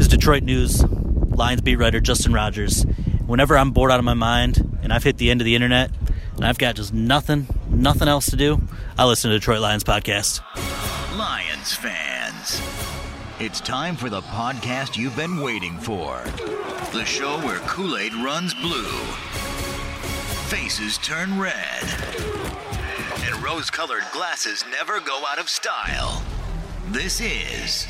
is Detroit News Lions beat writer Justin Rogers. Whenever I'm bored out of my mind and I've hit the end of the internet and I've got just nothing, nothing else to do, I listen to Detroit Lions podcast. Lions fans, it's time for the podcast you've been waiting for. The show where Kool Aid runs blue, faces turn red, and rose colored glasses never go out of style. This is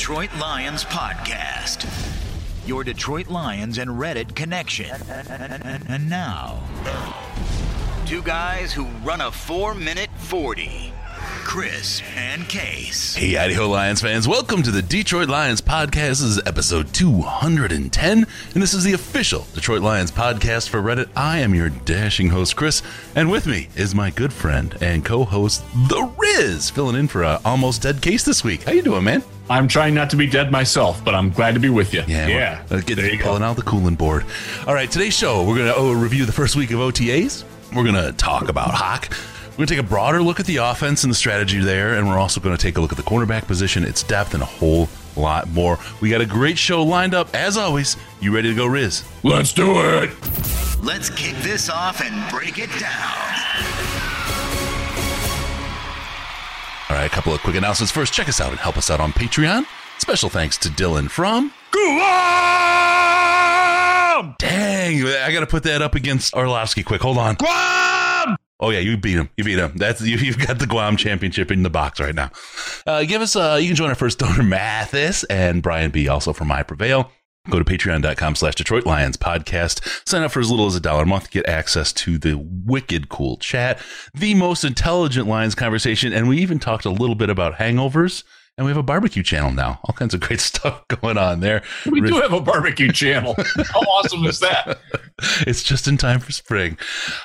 Detroit Lions Podcast, your Detroit Lions and Reddit connection. And now, two guys who run a 4 minute 40. Chris and Case. Hey, Idaho Lions fans, welcome to the Detroit Lions Podcast. This is episode 210, and this is the official Detroit Lions podcast for Reddit. I am your dashing host, Chris, and with me is my good friend and co-host, The Riz, filling in for a almost dead case this week. How you doing, man? I'm trying not to be dead myself, but I'm glad to be with you. Yeah, yeah. we're- uh, get, There you go. pulling out the cooling board. All right, today's show, we're going to oh, review the first week of OTAs. We're going to talk about Hawk. We're going to take a broader look at the offense and the strategy there, and we're also going to take a look at the cornerback position, its depth, and a whole lot more. We got a great show lined up. As always, you ready to go, Riz? Let's do it. Let's kick this off and break it down. All right, a couple of quick announcements. First, check us out and help us out on Patreon. Special thanks to Dylan from. Guam! Dang, I got to put that up against Orlovsky quick. Hold on. Guam! Oh yeah, you beat him. You beat him. That's you, you've got the Guam championship in the box right now. Uh, give us. Uh, you can join our first donor, Mathis and Brian B. Also from I Prevail. Go to patreon.com slash Detroit Lions podcast. Sign up for as little as a dollar a month. Get access to the wicked cool chat, the most intelligent Lions conversation, and we even talked a little bit about hangovers. And we have a barbecue channel now. All kinds of great stuff going on there. We do have a barbecue channel. How awesome is that? it's just in time for spring.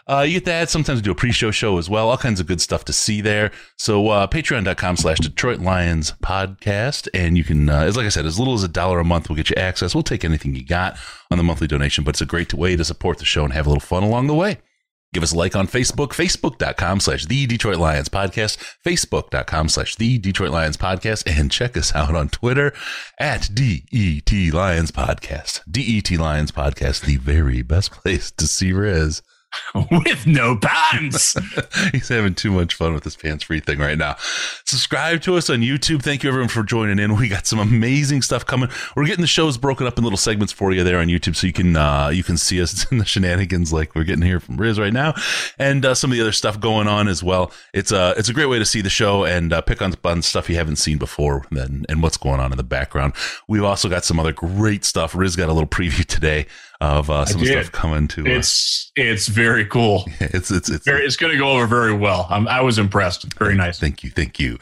Uh, you get that. Sometimes we do a pre-show show as well. All kinds of good stuff to see there. So uh, patreon.com slash Detroit Lions podcast. And you can, uh, as like I said, as little as a dollar a month will get you access. We'll take anything you got on the monthly donation, but it's a great way to support the show and have a little fun along the way. Give us a like on Facebook, facebook.com slash the Detroit Lions podcast, facebook.com slash the Detroit Lions podcast, and check us out on Twitter at DET Lions podcast. DET Lions podcast, the very best place to see Riz. With no pants. He's having too much fun with this pants free thing right now. Subscribe to us on YouTube. Thank you everyone for joining in. We got some amazing stuff coming. We're getting the shows broken up in little segments for you there on YouTube, so you can uh, you can see us in the shenanigans like we're getting here from Riz right now, and uh, some of the other stuff going on as well. It's a it's a great way to see the show and uh, pick on, on stuff you haven't seen before, and and what's going on in the background. We've also got some other great stuff. Riz got a little preview today of uh, some stuff coming to. Uh, It's it's very cool. it's it's it's Very, it's going to go over very well. I'm, I was impressed. Very nice. Thank you. Thank you.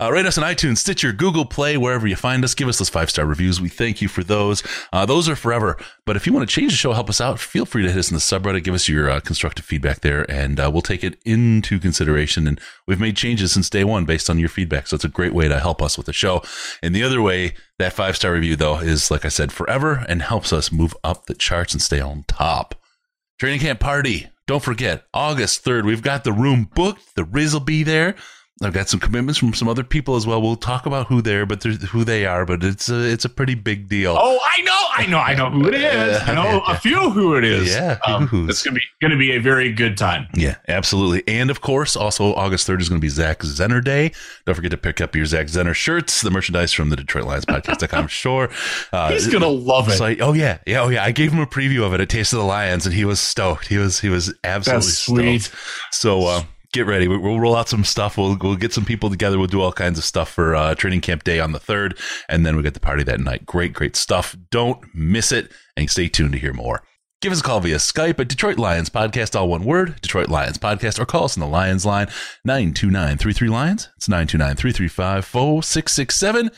Uh, rate us on iTunes, Stitcher, Google Play, wherever you find us. Give us those five star reviews. We thank you for those. Uh, those are forever. But if you want to change the show, help us out, feel free to hit us in the subreddit. Give us your uh, constructive feedback there, and uh, we'll take it into consideration. And we've made changes since day one based on your feedback. So it's a great way to help us with the show. And the other way, that five star review, though, is like I said, forever and helps us move up the charts and stay on top. Training camp party. Don't forget, August 3rd, we've got the room booked. The Riz will be there. I've got some commitments from some other people as well. We'll talk about who they're, but there's who they are, but it's a, it's a pretty big deal. Oh, I know, I know, I know who it is. I know a few who it is. Yeah, um, it's gonna be gonna be a very good time. Yeah, absolutely. And of course, also August 3rd is going to be Zach Zenner Day. Don't forget to pick up your Zach Zenner shirts, the merchandise from the Detroit Lions podcast.com store. Uh, He's gonna love it. So I- oh yeah, yeah, oh yeah. I gave him a preview of it at Taste of the Lions, and he was stoked. He was he was absolutely stoked. So uh, get ready. We- We'll roll out some stuff. We'll we'll get some people together. We'll do all kinds of stuff for uh, training camp day on the third, and then we get the party that night. Great, great stuff. Don't miss it, and stay tuned to hear more. Give us a call via Skype at Detroit Lions Podcast, all one word, Detroit Lions Podcast, or call us on the Lions line, 929 Lions. It's 929 335 4667.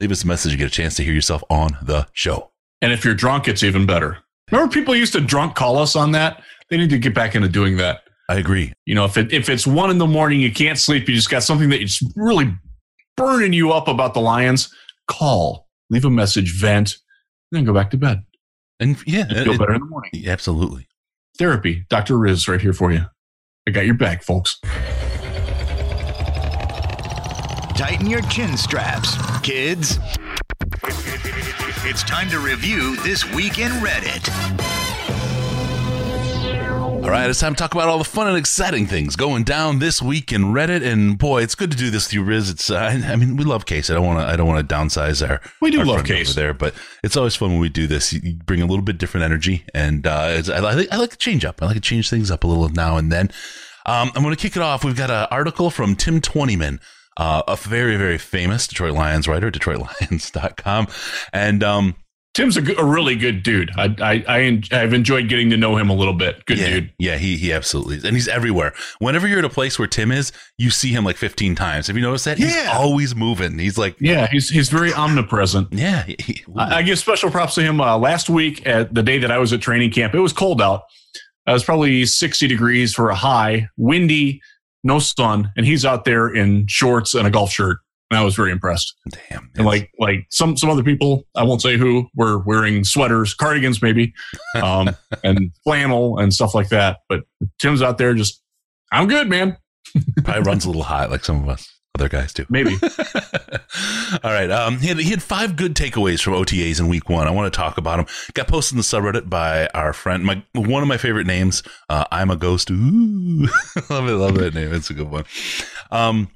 Leave us a message. You get a chance to hear yourself on the show. And if you're drunk, it's even better. Remember, people used to drunk call us on that. They need to get back into doing that. I agree. You know, if it if it's one in the morning, you can't sleep, you just got something that is really burning you up about the Lions. Call, leave a message, vent, then go back to bed. And yeah, You feel it- better in the morning. absolutely. Therapy, Doctor Riz, right here for you. I got your back, folks. tighten your chin straps, kids. It's time to review this week in Reddit. All right, it's time to talk about all the fun and exciting things going down this week in Reddit. And boy, it's good to do this through you, Riz. It's, uh, I mean, we love Case. I don't want to, I don't want to downsize our. We do our love Case. over there, but it's always fun when we do this. You bring a little bit different energy, and uh, it's, I, like, I like to change up. I like to change things up a little now and then. Um, I'm going to kick it off. We've got an article from Tim Twentyman, uh, a very, very famous Detroit Lions writer, DetroitLions.com, and um, Tim's a, a really good dude. I, I, I I've enjoyed getting to know him a little bit. Good yeah, dude. Yeah, he he absolutely is. And he's everywhere. Whenever you're at a place where Tim is, you see him like 15 times. Have you noticed that? He's Yeah. always moving. He's like, Yeah, he's he's very omnipresent. yeah. he- he- I, I give special props to him. Uh, last week, at the day that I was at training camp, it was cold out. It was probably 60 degrees for a high, windy, no sun, and he's out there in shorts and a golf shirt. And I was very impressed. damn. And like like some some other people, I won't say who, were wearing sweaters, cardigans maybe, um, and flannel and stuff like that. But Tim's out there just, I'm good, man. probably runs a little hot like some of us other guys do. Maybe. All right. Um, he had, he had five good takeaways from OTAs in week one. I want to talk about them. Got posted in the subreddit by our friend, my one of my favorite names. Uh, I'm a ghost. Ooh, love it, love that name. It's a good one. Um,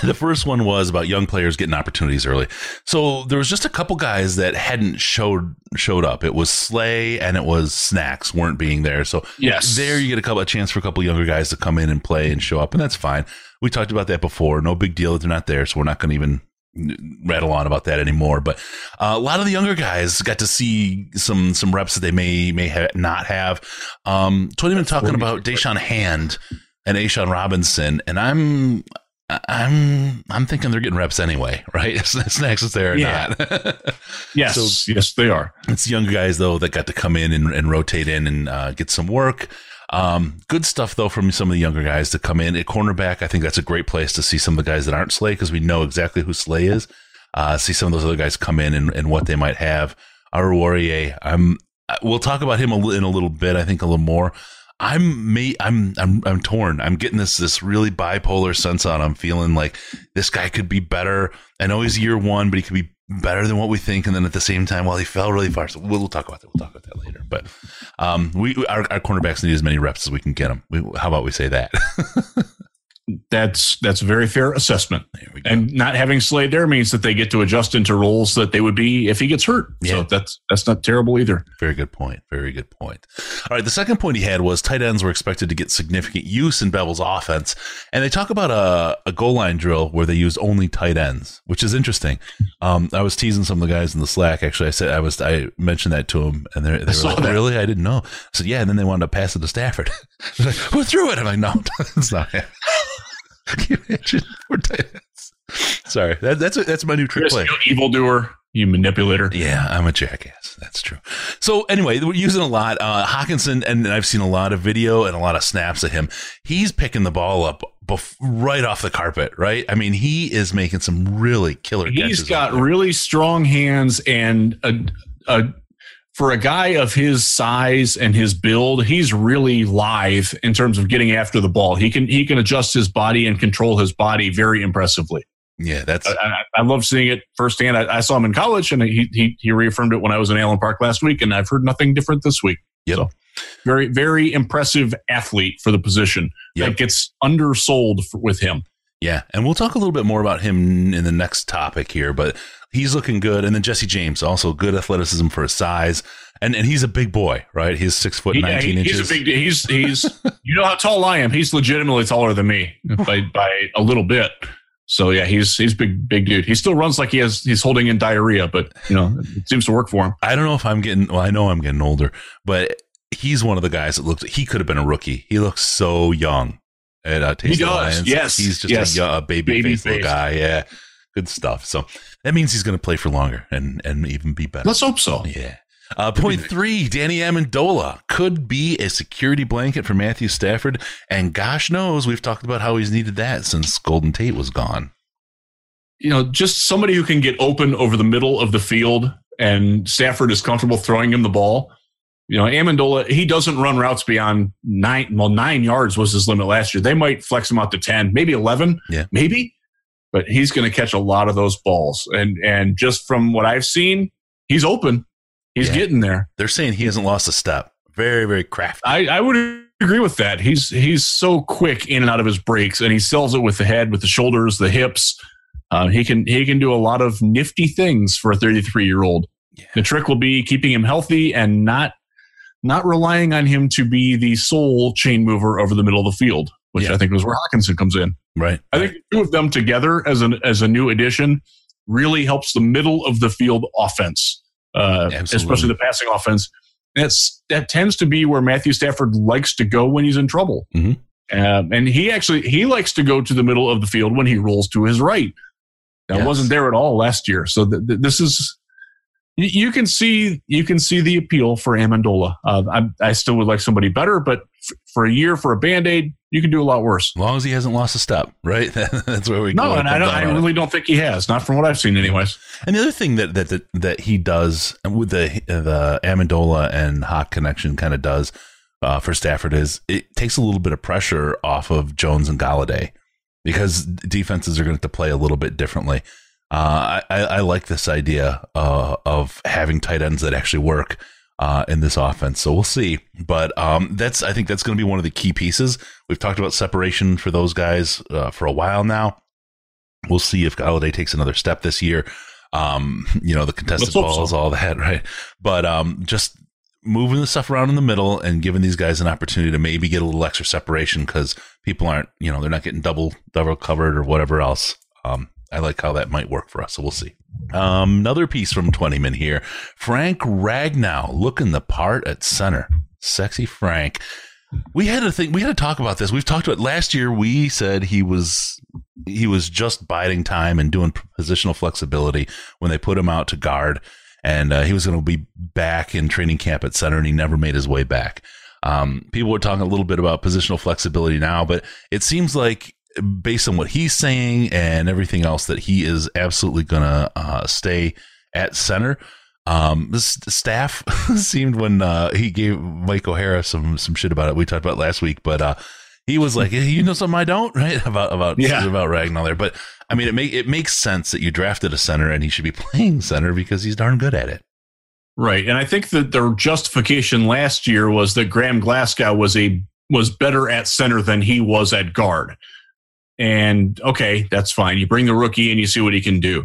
the first one was about young players getting opportunities early. So there was just a couple guys that hadn't showed showed up. It was Slay and it was Snacks weren't being there. So Yes. there you get a couple a chance for a couple younger guys to come in and play and show up, and that's fine. We talked about that before. No big deal that they're not there, so we're not going to even rattle on about that anymore. But uh, a lot of the younger guys got to see some some reps that they may may ha- not have. Um, Twenty talking about Da'Shawn Hand and A'Shawn Robinson, and I'm. I'm I'm thinking they're getting reps anyway, right? Snacks is there or Yeah. not. Yes. So- yes, they are. it's younger guys though that got to come in and, and rotate in and uh, get some work. Um, good stuff though from some of the younger guys to come in at cornerback. I think that's a great place to see some of the guys that aren't Slay because we know exactly who Slay is. Uh, see some of those other guys come in and, and what they might have. Oruwariye, I'm. We'll talk about him a in a little bit. I think a little more. I'm me. I'm I'm I'm torn. I'm getting this this really bipolar sense on. I'm feeling like this guy could be better. I know he's year one, but he could be better than what we think. And then at the same time, well, he fell really far. So we'll, we'll talk about that. We'll talk about that later. But um, we our, our cornerbacks need as many reps as we can get them. We, how about we say that? That's that's a very fair assessment. there we go. And not having Slay there means that they get to adjust into roles that they would be if he gets hurt. Yeah. So that's that's not terrible either. Very good point. Very good point. All right. The second point he had was tight ends were expected to get significant use in Bevell's offense. And they talk about a, a goal line drill where they use only tight ends, which is interesting. Um, I was teasing some of the guys in the Slack. Actually, I said, I was, I mentioned that to them and they're- they were like, that. really? I didn't know. I said, yeah. And then they wanted to pass it to Stafford. Like, Who threw it? I'm like, no, it's not. Can you imagine? Sorry. That, that's, that's my new trick Yes, play. you evildoer, you manipulator. Yeah, I'm a jackass. That's true. So anyway, we're using a lot. Uh, Hockenson, and I've seen a lot of video and a lot of snaps of him. He's picking the ball up bef- right off the carpet, right? I mean, he is making some really killer He's got really strong hands and a, a for a guy of his size and his build, he's really lithe in terms of getting after the ball. He can he can adjust his body and control his body very impressively. yeah, that's I, I, I love seeing it firsthand. I, I saw him in college, and he, he he reaffirmed it when I was in Allen Park last week, and I've heard nothing different this week. Yep. So, very very impressive athlete for the position Yep. that gets undersold for, with him. yeah. And we'll talk a little bit more about him in the next topic here, but he's looking good. And then Jesse James, also good athleticism for his size. And and he's a big boy, right? He's six foot nineteen he- inches. He's a big. He's he's. you know how tall I am. He's legitimately taller than me by by a little bit. So yeah, he's he's big big dude. He still runs like he has he's holding in diarrhea, but you know it seems to work for him. I don't know if I'm getting. Well, I know I'm getting older, but he's one of the guys that looks. He could have been a rookie. He looks so young at uh, Taste He does, Lions. yes, he's just yes. a, a baby, Baby face. guy. Yeah, good stuff. So that means he's going to play for longer and and even be better. Let's hope so. Yeah. Uh, point three, Danny Amendola could be a security blanket for Matthew Stafford. And gosh knows, we've talked about how he's needed that since Golden Tate was gone. You know, just somebody who can get open over the middle of the field, and Stafford is comfortable throwing him the ball. You know, Amendola, he doesn't run routes beyond nine. Well, nine yards was his limit last year. They might flex him out to ten, maybe eleven. Yeah. maybe. But he's going to catch a lot of those balls. And and just from what I've seen, he's open. He's Yeah. getting there. They're saying he hasn't lost a step. Very, very crafty. I, I would agree with that. He's he's so quick in and out of his breaks, and he sells it with the head, with the shoulders, the hips. Uh, he can he can do a lot of nifty things for a 33 year old. Yeah. The trick will be keeping him healthy and not not relying on him to be the sole chain mover over the middle of the field, which Yeah. I think is where Hockenson comes in. Right. I think two of them together as an as a new addition really helps the middle of the field offense, uh, especially the passing offense. That's that tends to be where Matthew Stafford likes to go when he's in trouble, Mhm. um, and he actually he likes to go to the middle of the field when he rolls to his right. That Yes. wasn't there at all last year, so th- th- this is. You can see you can see the appeal for Amendola. Uh, I, I still would like somebody better, but f- for a year for a band aid, you can do a lot worse. As long as he hasn't lost a step, right? That's where we go. No, and I, don't, I really don't think he has. Not from what I've seen, anyways. And the other thing that that that, that he does with the the Amendola and Hawk connection kind of does uh, for Stafford is it takes a little bit of pressure off of Jones and Golladay because defenses are going to have to play a little bit differently. Uh, I, I like this idea uh, of having tight ends that actually work uh, in this offense. So we'll see. But um, that's I think that's going to be one of the key pieces. We've talked about separation for those guys uh, for a while now. We'll see if Golladay takes another step this year. Um, you know, the contested balls, so. all that, right? But um, just moving the stuff around in the middle and giving these guys an opportunity to maybe get a little extra separation because people aren't, you know, they're not getting double double covered or whatever else. Um, I like how that might work for us. So we'll see. Um, another piece from Twentyman here. Frank Ragnow looking the part at center. Sexy Frank. We had to think. We had to talk about this. We've talked about last year. We said he was he was just biding time and doing positional flexibility when they put him out to guard, and uh, he was going to be back in training camp at center, and he never made his way back. Um, people were talking a little bit about positional flexibility now, but it seems like based on what he's saying and everything else that he is absolutely going to uh, stay at center. Um, this staff seemed when uh, he gave Mike O'Hara some some shit about it. We talked about it last week, but uh, he was like, "You know something I don't, right?" About about Yeah. about Ragnow there. But I mean, it make it makes sense that you drafted a center and he should be playing center because he's darn good at it. Right, and I think that the justification last year was that Graham Glasgow was a was better at center than he was at guard. And okay, that's fine. You bring the rookie and you see what he can do.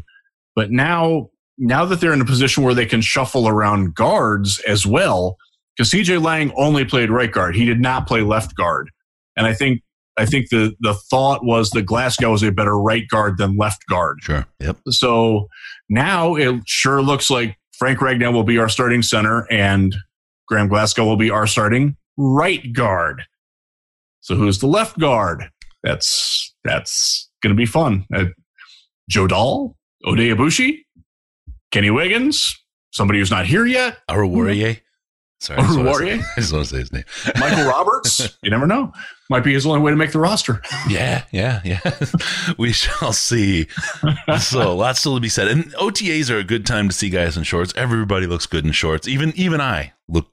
But now, now that they're in a position where they can shuffle around guards as well, because T.J. Lang only played right guard, he did not play left guard. And I think I think the the thought was that Glasgow was a better right guard than left guard. Sure. Yep. So now it sure looks like Frank Ragnow will be our starting center and Graham Glasgow will be our starting right guard. So who's the left guard? That's that's going to be fun. Uh, Joe Dahl, Oday Aboushi, Kenny Wiggins, somebody who's not here yet, Oruwariye. Sorry. I just wanna say- I just want to say his name. Michael Roberts. You never know. Might be his only way to make the roster. Yeah, yeah, yeah. we shall see. So lots still to be said. And OTAs are a good time to see guys in shorts. Everybody looks good in shorts. Even even I look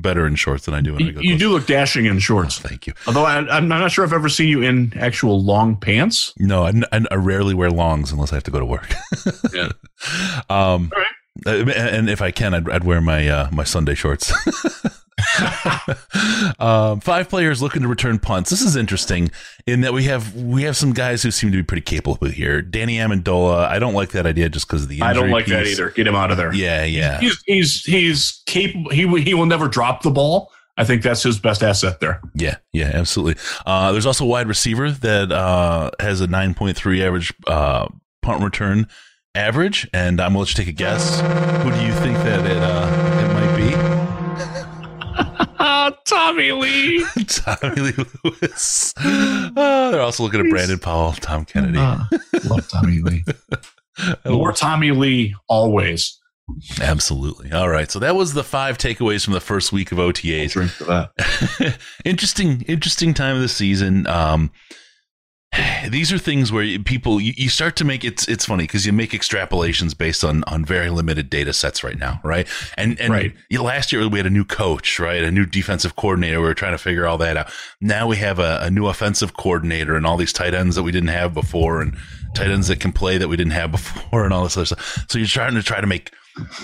better in shorts than I do when I You, go. you do look dashing in Oh, shorts. thank you. Although I, I'm not sure I've ever seen you in actual long pants. No, I, I, I rarely wear longs unless I have to go to work. Yeah. Um, All right. uh, and if I can, I'd, I'd wear my uh, my Sunday shorts. um, five players looking to return punts. This is interesting in that we have we have some guys who seem to be pretty capable here. Danny Amendola. I don't like that idea just because of the. I don't like that either. Get him out of there. Yeah, yeah. He's he's he's capable. He will- he will never drop the ball. I think that's his best asset there. Yeah, yeah, absolutely. Uh, there's also a wide receiver that uh, has a 9.3 average uh, punt return average, and I'm going to let you take a guess. Who do you think that it Tommy Lee. Tommy Lee Lewis. Uh, they're also looking at Brandon Powell, Tom Kennedy. love Tommy Lee. More Tommy Lee always. Absolutely. All right. So that was the five takeaways from the first week of OTAs. Drink for that. interesting, interesting time of the season. Um, these are things where people you, you start to make it's it's funny because you make extrapolations based on on very limited data sets right now, right? And and Right. last year we had a new coach, right? A new defensive coordinator. We were trying to figure all that out. Now we have a, a new offensive coordinator and all these tight ends that we didn't have before, and tight ends that can play that we didn't have before, and all this other stuff. So you're trying to try to make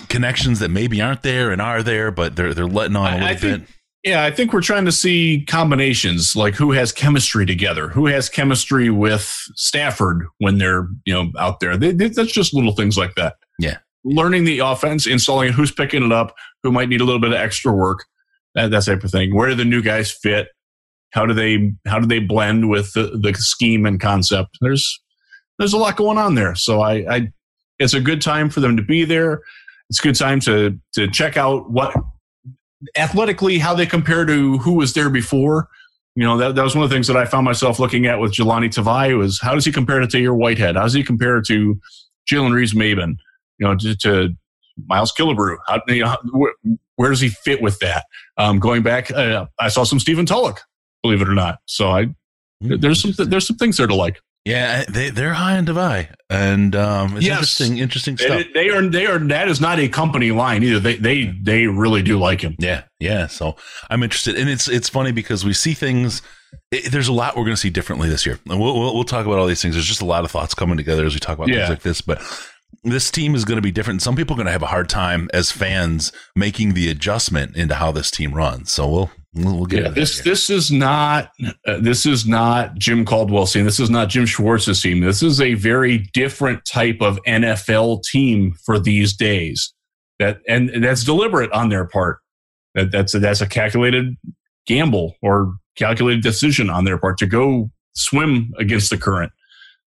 connections that maybe aren't there and are there, but they're they're letting on a little I think- bit. Yeah, I think we're trying to see combinations, like who has chemistry together, who has chemistry with Stafford when they're you know out there. They, they- that's just little things like that. Yeah. learning the offense, installing it, who's picking it up, who might need a little bit of extra work, that, that type of thing. Where do the new guys fit? How do they how do they blend with the, the scheme and concept? There's there's a lot going on there. So I, I it's a good time for them to be there. It's a good time to to check out what athletically how they compare to who was there before. You know, that, that was one of the things that I found myself looking at with Jahlani Tavai was how does he compare to Tahir Whitehead? How does he compare to Jalen Reeves Maybin? You know, to, to Miles Killebrew? How, you know, where, where does he fit with that? Um, going back, uh, I saw some Stephen Tulloch, believe it or not. So I, there's some, there's some things there to like. Yeah, they they're high in Tavai, and um, it's Yes. interesting, interesting stuff. They, they are, they are, that is not a company line either. They, they, they really do like him. Yeah, yeah. So I'm interested, and it's it's funny because we see things. It, there's a lot we're going to see differently this year, and we'll, we'll we'll talk about all these things. There's just a lot of thoughts coming together as we talk about Yeah. things like this, but. This team is going to be different. Some people are going to have a hard time as fans making the adjustment into how this team runs. So we'll we'll, Yeah, this this is not uh, this is not Jim Caldwell's team. This is not Jim Schwartz's team. This is a very different type of NFL team for these days. That and that's deliberate on their part. That that's a, that's a calculated gamble or calculated decision on their part to go swim against the current.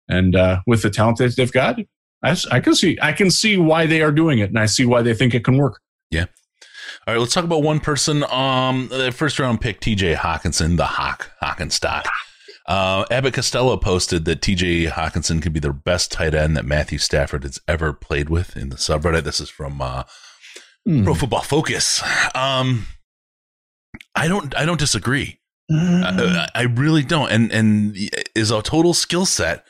And uh, with the talent that they've got, I can see I can see why they are doing it, and I see why they think it can work. All right, let's talk about one person. Um, the first round pick, T.J. Hockenson, the Hawk Hawkenstock. Uh, Abbott Costello posted that T.J. Hockenson could be the best tight end that Matthew Stafford has ever played with in the subreddit. This is from uh, Hmm. Pro Football Focus. Um, I don't, I don't disagree. I, I really don't. And and is a total skill set.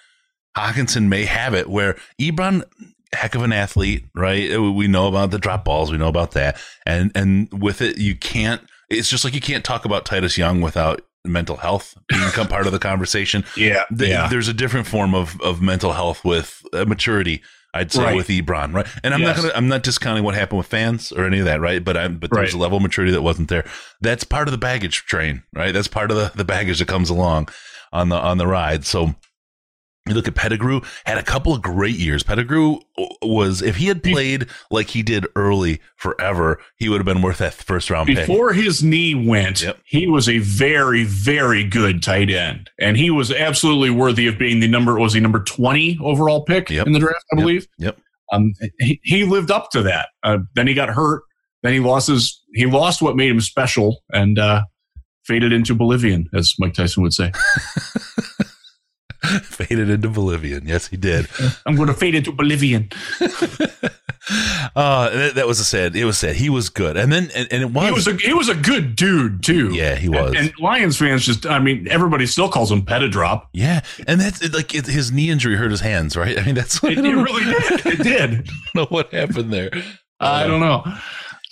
Hockenson may have it where Ebron, heck of an athlete, right? We know about the drop balls, we know about that, and and with it, you can't. It's just like you can't talk about Titus Young without mental health become part of the conversation. yeah, Th- yeah. There's a different form of of mental health with uh, maturity. I'd say Right. with Ebron, right? And I'm Yes. not gonna, I'm not discounting what happened with fans or any of that, right? But I'm, but there's Right. a level of maturity that wasn't there. That's part of the baggage train, right? That's part of the, the baggage that comes along on the on the ride. So you look at Pettigrew, had a couple of great years. Pettigrew was, if he had played like he did early forever, he would have been worth that first round pick. Before his knee went, Yep. he was a very, very good tight end, and he was absolutely worthy of being the number. Was he number twenty overall pick Yep. in the draft? I Yep. believe. Yep. Um, he, he lived up to that. Uh, then he got hurt. Then he lost his. He lost what made him special, and uh, faded into Bolivian, as Mike Tyson would say. Faded into Bolivian. Yes, he did. I'm going to fade into Bolivian. uh, that, that was a sad. It was sad. He was good, and then and, and it was. He was a he was a good dude too. yeah, he was. And, and Lions fans just, I mean, everybody still calls him Petadrop. yeah, and that's like it, his knee injury hurt his hands, right? I mean, that's It, it really did. It did. I don't know what happened there. I don't know.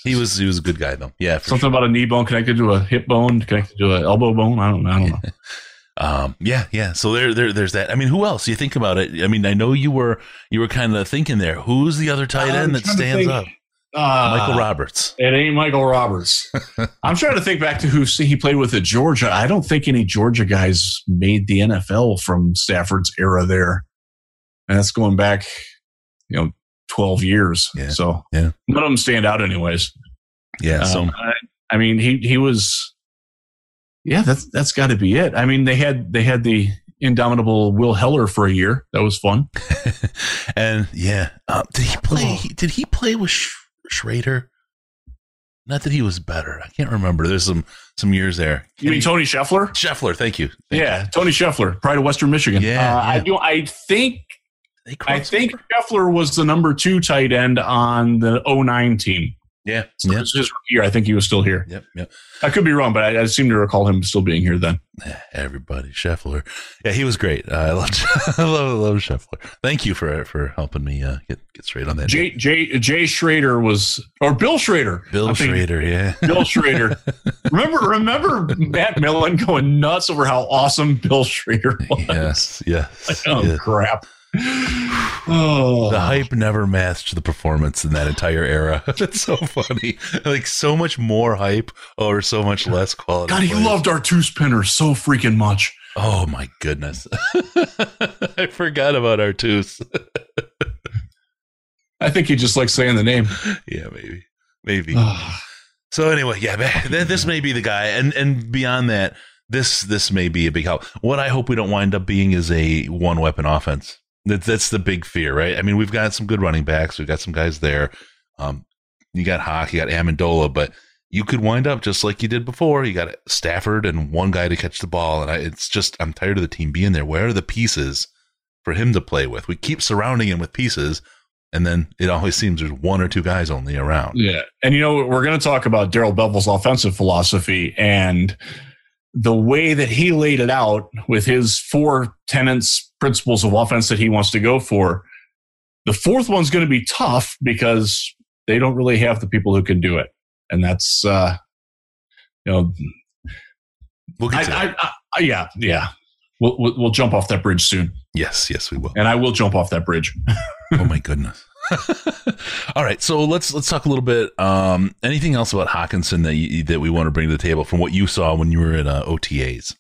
He was he was a good guy though. Yeah, Something about a knee bone connected to a hip bone, connected to an elbow bone. I don't, I don't know. Um, yeah, yeah. So there, there, there's that. I mean, who else? You think about it. I mean, I know you were, you were kind of thinking there. Who's the other tight end that stands think. up? Uh, Michael Roberts. It ain't Michael Roberts. I'm trying to think back to who he played with at Georgia. I don't think any Georgia guys made the NFL from Stafford's era there. And that's going back, you know, 12 years. Yeah. So Yeah. none of them stand out anyways. Yeah. So Um, I, I mean, he, he was, yeah, that's, that's gotta be it. I mean, they had, they had the indomitable Will Heller for a year. That was fun. and yeah, uh, did he play? Oh. Did he play with Sch- Schrader? Not that he was better. I can't remember. There's some some years there. You mean Tony Scheffler? Scheffler? Thank you. Thank Yeah, Tony Scheffler, Pride of Western Michigan. Yeah, Uh, I do. I think you. I think over. Scheffler was the number two tight end on the 09 team. Yeah. So Yep. his, his rookie year, I think he was still here. Yep. Yep. I could be wrong, but I, I seem to recall him still being here then. Everybody, Scheffler. Yeah, he was great. Uh, I love, I love, love Scheffler. Thank you for for helping me uh, get get straight on that. Jay Jay Jay Schrader was or Bill Schrader. Bill Schrader. Yeah. Bill Schrader. remember remember Matt Millen going nuts over how awesome Bill Schrader was. yes. Yes. Oh yes. crap. Oh, The hype never matched the performance in that entire era. That's so funny. Like so much more hype or so much less quality. God, he players. loved Artose Pinner so freaking much. Oh my goodness. I forgot about Artose. I think he just likes saying the name. yeah, maybe. Maybe. So anyway, yeah, th- this may be the guy, and and beyond that, this this may be a big help. What I hope we don't wind up being is a one weapon offense. That's that's the big fear, right? I mean, we've got some good running backs, we've got some guys there. Um, you got Hawk, you got Amendola, but you could wind up just like you did before. You got Stafford and one guy to catch the ball, and I, it's just I'm tired of the team being there. Where are the pieces for him to play with? We keep surrounding him with pieces, and then it always seems there's one or two guys only around. yeah. And you know, we're going to talk about Darrell Bevell's offensive philosophy and the way that he laid it out with his four tenants, principles of offense that he wants to go for. The fourth one's going to be tough because they don't really have the people who can do it. And that's, uh, you know, We'll get to that. I, I, I, yeah, yeah. We'll, we'll, we'll jump off that bridge soon. yes, yes, we will. And I will jump off that bridge. oh my goodness. All right, so let's let's talk a little bit. Um, anything else about Hockenson that you, that we want to bring to the table from what you saw when you were in uh, OTAs?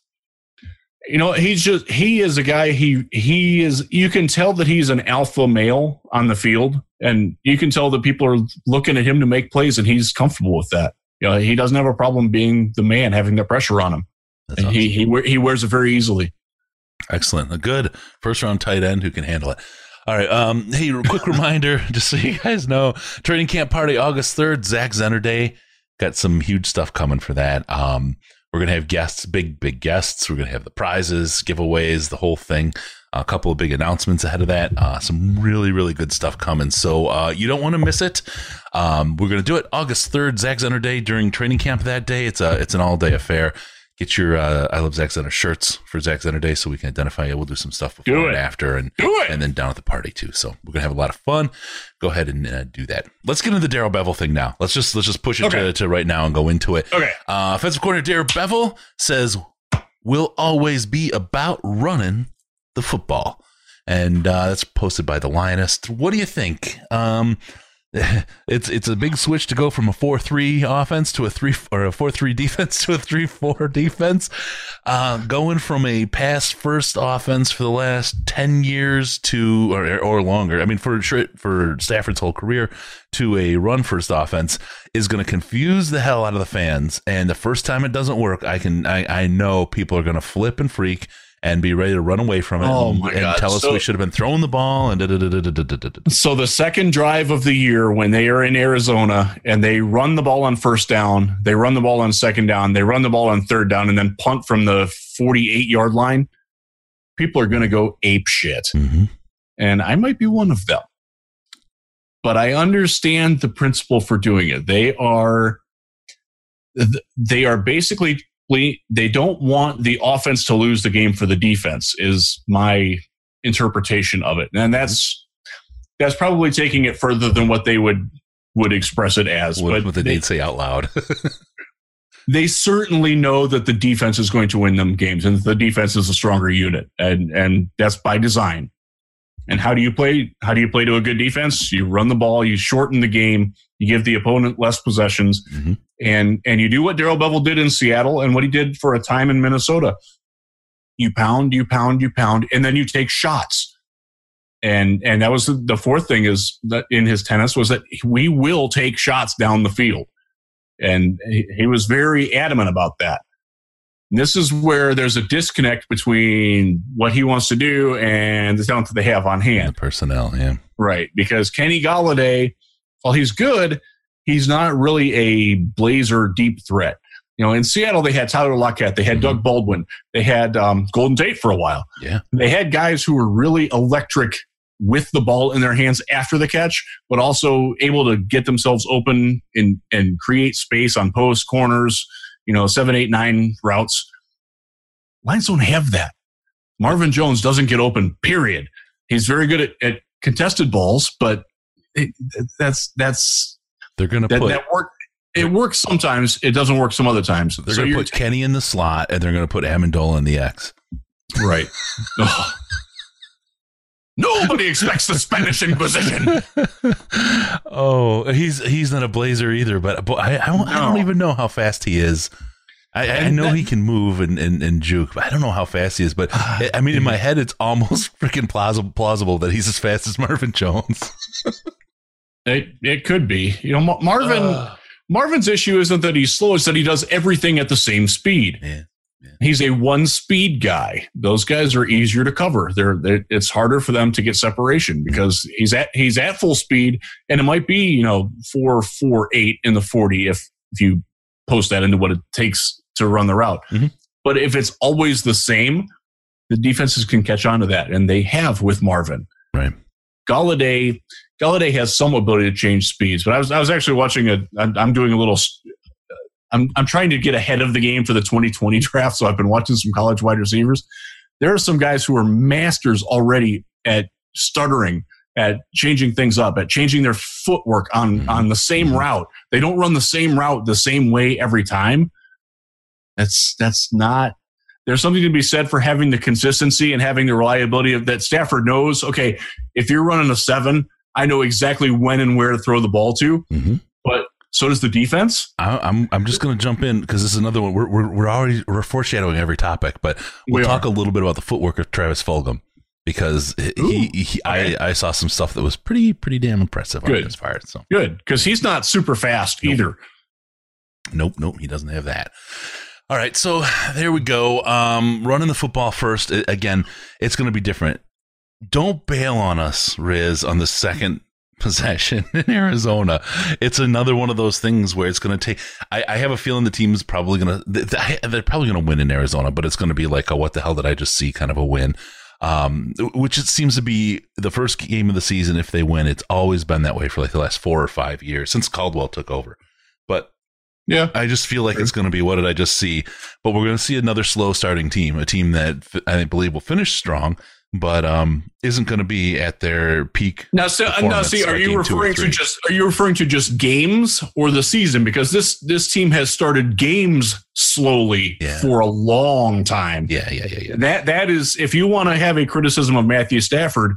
you know he's just he is a guy he he is you can tell that he's an alpha male on the field and you can tell that people are looking at him to make plays and he's comfortable with that you know he doesn't have a problem being the man having the pressure on him That's and awesome. he he he wears it very easily excellent. A good first round tight end who can handle it. All right. Um, hey, quick reminder, just so you guys know, training camp party August third, Zach Zenner Day. Got some huge stuff coming for that. Um, we're gonna have guests, big big guests. We're gonna have the prizes, giveaways, the whole thing. A couple of big announcements ahead of that. Uh, some really really good stuff coming. So uh, you don't want to miss it. Um, we're gonna do it August third, Zach Zenner Day during training camp that day. It's a it's an all day affair. Get your uh, I love Zach Zenner shirts for Zach Zenner Day so we can identify you. We'll do some stuff before Do and after, and and then down at the party too. So we're gonna have a lot of fun. Go ahead and uh, do that. Let's get into the Darrell Bevell thing now. Let's just let's just push it to, Okay. to right now and go into it. okay Uh, offensive coordinator Darrell Bevell says we'll always be about running the football, and uh, that's posted by the Lionist. What do you think? Um, it's it's a big switch to go from a four three offense to a three or a four three defense to a three four defense. Uh, going from a pass first offense for the last ten years to or or longer. I mean, for for Stafford's whole career to a run first offense is going to confuse the hell out of the fans. And the first time it doesn't work, I can I, I know people are going to flip and freak and be ready to run away from it Oh and, and tell us So- we should have been throwing the ball and da, da, da, so the second drive of the year when they are in Arizona and they run the ball on first down, they run the ball on second down, they run the ball on third down, and then punt from the 48 yard line, people are going to go ape shit. Mhm. and I might be one of them. But I understand the principle for doing it. They are they are basically they don't want the offense to lose the game for the defense is my interpretation of it. And that's that's probably taking it further than what they would would express it as. What, but what they they, did say out loud. they certainly know that the defense is going to win them games and the defense is a stronger unit and and that's by design and how do you play how do you play to a good defense you run the ball you shorten the game you give the opponent less possessions Mhm. And and you do what Darrell Bevell did in Seattle and what he did for a time in Minnesota you pound you pound you pound and then you take shots and and that was the, the fourth thing is that in his tennis was that we will take shots down the field and he, he was very adamant about that. And this is where there's a disconnect between what he wants to do and the talent that they have on hand, the personnel, yeah. Right. Because Kenny Golladay, while he's good, he's not really a blazer deep threat. You know, in Seattle, they had Tyler Lockett, they had Mhm. Doug Baldwin, they had um, Golden Tate for a while. Yeah. They had guys who were really electric with the ball in their hands after the catch, but also able to get themselves open and and create space on post corners, you know, seven, eight, nine routes. Lions don't have that. Marvin Jones doesn't get open. Period. He's very good at, at contested balls, but it, that's that's They're going to put that work. It works sometimes. It doesn't work some other times. they're So going to put Kenny in the slot and they're going to put Amendola in the X. right. Ugh. Nobody expects the Spanish Inquisition. oh, he's he's not a blazer either, but, but I I don't, I don't even know how fast he is. I, I know he can move and, and, and juke, but I don't know how fast he is. But ah, I I mean, in my head, it's almost freaking plausible, plausible that he's as fast as Marvin Jones. It it could be. You know, Ma- Marvin Marvin's issue isn't that he's slow; it's that he does everything at the same speed. Yeah, He's a one speed guy. Those guys are easier to cover. They're, they're it's harder for them to get separation because he's at he's at full speed, and it might be you know four four eight in the forty if if you post that into what it takes to run the route. Mhm. But if it's always the same, the defenses can catch on to that, and they have with Marvin. Right. Golladay, Golladay has some ability to change speeds, but I was I was actually watching a. I'm, doing a little. I'm I'm trying to get ahead of the game for the 2020 draft, so I've been watching some college wide receivers. There are some guys who are masters already at stuttering, at changing things up, at changing their footwork on Mhm. on the same Mhm. route. They don't run the same route the same way every time. That's that's not there's something to be said for having the consistency and having the reliability of that Stafford knows, okay, if you're running a seven, I know exactly when and where to throw the ball to. Mm-hmm. But so does the defense. I, I'm I'm just going to jump in because this is another one. We're, we're we're already we're foreshadowing every topic, but we'll We talk are. a little bit about the footwork of Travis Fulgham because he, Ooh, he okay. I I saw some stuff that was pretty pretty damn impressive on Good. his fire. So Good, because he's not super fast Nope. either. Nope, nope, he doesn't have that. All right, so there we go. Um, running the football first again. It's going to be different. Don't bail on us, Riz, on the second possession in Arizona. It's another one of those things where it's going to take. I, I have a feeling the team's probably going to. They're probably going to win in Arizona, but it's going to be like a "what the hell did I just see?" kind of a win. Um, which it seems to be the first game of the season. If they win, it's always been that way for like the last four or five years since Caldwell took over. But Yeah. I just feel like it's going to be what did I just see? But we're going to see another slow starting team, a team that I believe will finish strong, but um, isn't going to be at their peak. Now, so, now see, are you game two or referring to just are you referring to just games or the season? Because this this team has started games slowly Yeah. for a long time. Yeah, yeah, yeah, yeah. That that is, if you want to have a criticism of Matthew Stafford,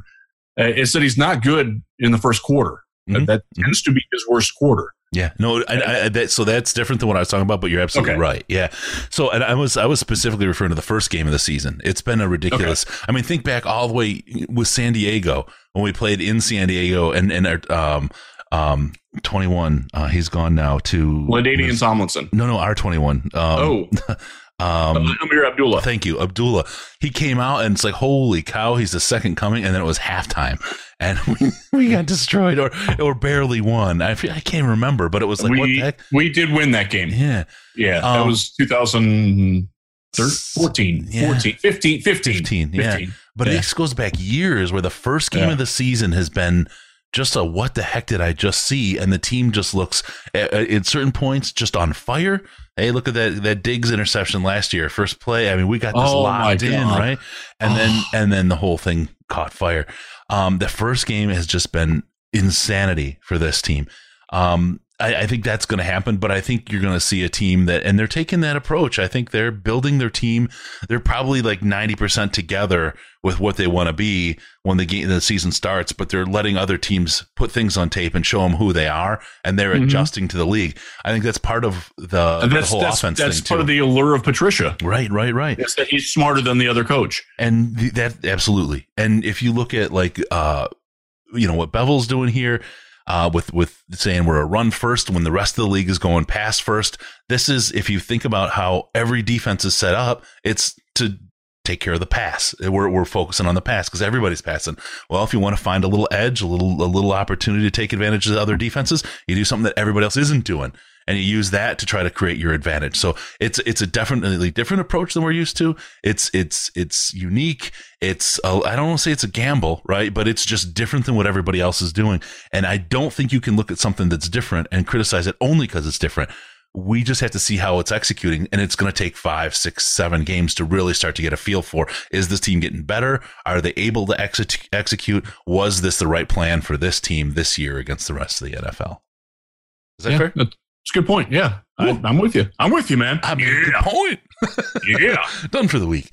uh, it's that he's not good in the first quarter. Mhm. That tends to be his worst quarter. Yeah, no, I, I, that, so that's different than what I was talking about. But you're absolutely Okay. right. Yeah. So, and I was I was specifically referring to the first game of the season. It's been a ridiculous. I mean, think back all the way with San Diego when we played in San Diego, and and our, um um 21. Uh, he's gone now to LaDainian Tomlinson. No, no, R 21. Um, oh, um, Ameer Abdullah. Thank you, Abdullah. He came out and it's like, holy cow, he's the second coming, and then it was halftime, and we, we got destroyed or or barely won. I I can't remember, but it was like, what the we heck? we did win that game. Yeah, Yeah, that Um, was 2014, Yeah. 14, 15, 15, 15, yeah. 15. but Yeah. it goes back years where the first game Yeah. of the season has been just a what the heck did I just see? And the team just looks at, at certain points just on fire. Hey, look at that that Diggs interception last year, first play. I mean, we got this Oh, locked in, right? And then and then the whole thing caught fire. Um, the first game has just been insanity for this team. Um, I, I think that's going to happen, but I think you're going to see a team that, and they're taking that approach. I think they're building their team. They're probably like 90% together with what they want to be when the game, the season starts, but they're letting other teams put things on tape and show them who they are, and they're Mhm. adjusting to the league. I think that's part of the, And the whole that's, offense that's part too. of the allure of Patricia. right, right, right. Is that he's smarter than the other coach. And th- that absolutely. And if you look at like uh you know what Bevell's doing here uh with with saying we're a run first when the rest of the league is going pass first, this is if you think about how every defense is set up, it's to take care of the pass. We're we're focusing on the pass because everybody's passing. Well, if you want to find a little edge, a little a little opportunity to take advantage of the other defenses, you do something that everybody else isn't doing. And you use that to try to create your advantage. So it's it's a definitely different approach than we're used to. It's it's it's unique. It's I don't want to say it's a gamble, right? But it's just different than what everybody else is doing. And I don't think you can look at something that's different and criticize it only because it's different we just have to see how it's executing and it's going to take five six seven games to really start to get a feel for is this team getting better are they able to execute execute was this the right plan for this team this year against the rest of the nfl is that yeah, fair That's a good point. Yeah, I, I'm with you. I'm with you, man. I mean, good point yeah. done for the week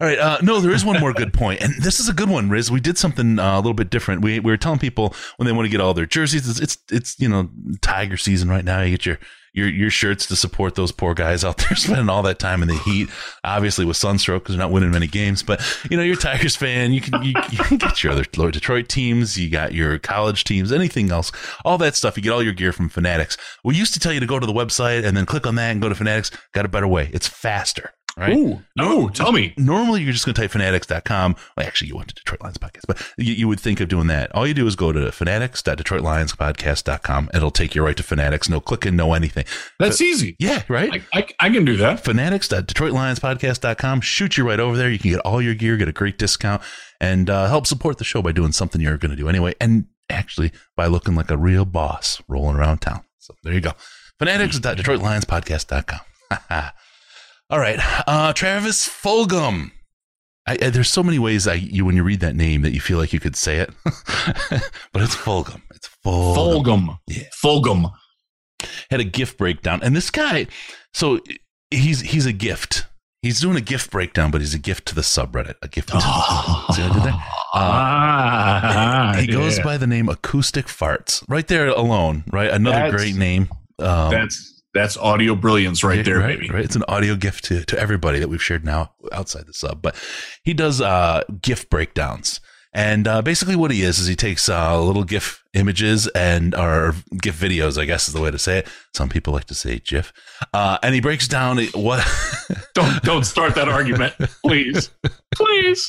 all right. Uh, no, there is one more good point, and this is a good one, Riz. We did something uh, a little bit different. We, we were telling people when they want to get all their jerseys, it's, it's it's you know Tiger season right now. You get your your your shirts to support those poor guys out there spending all that time in the heat, obviously with sunstroke because they're not winning many games. But you know, you're a Tigers fan. You can you, you can get your other Detroit teams. You got your college teams, anything else, all that stuff. You get all your gear from Fanatics. We used to tell you to go to the website and then click on that and go to Fanatics. Got a better way. It's faster. Right? Ooh, no, tell me. Normally, you're just going to type fanatics.com. Well, actually, you went to Detroit Lions Podcast, but you, you would think of doing that. All you do is go to fanatics.detroitlionspodcast.com. It'll take you right to Fanatics. No clicking, no anything. That's easy. Yeah, right? I, I, I can do that. fanatics.detroitlionspodcast.com. Shoot you right over there. You can get all your gear, get a great discount, and uh, help support the show by doing something you're going to do anyway. And actually, by looking like a real boss rolling around town. So there you go. Fanatics.detroitlionspodcast.com. all right. Uh, Travis Fulgham. I, I, there's so many ways I, you when you read that name that you feel like you could say it, but it's Fulgham. It's Fulgham. Fulgham. Yeah. Fulgham. Had a gift breakdown, and this guy, so he's he's a gift. He's doing a gift breakdown, but he's a gift to the subreddit. A gift. To Oh. See what I did there? Uh, ah, he goes yeah. by the name Acoustic Farts. Right there alone, right? Another That's- great name. Um, That's that's audio brilliance right yeah, there, right, baby. Right, it's an audio gift to to everybody that we've shared now outside the sub. But he does uh, gift breakdowns, and uh, basically what he is is he takes uh, little GIF images and or GIF videos, I guess is the way to say it. Some people like to say GIF, uh, and he breaks down what Don't don't start that argument, please, please.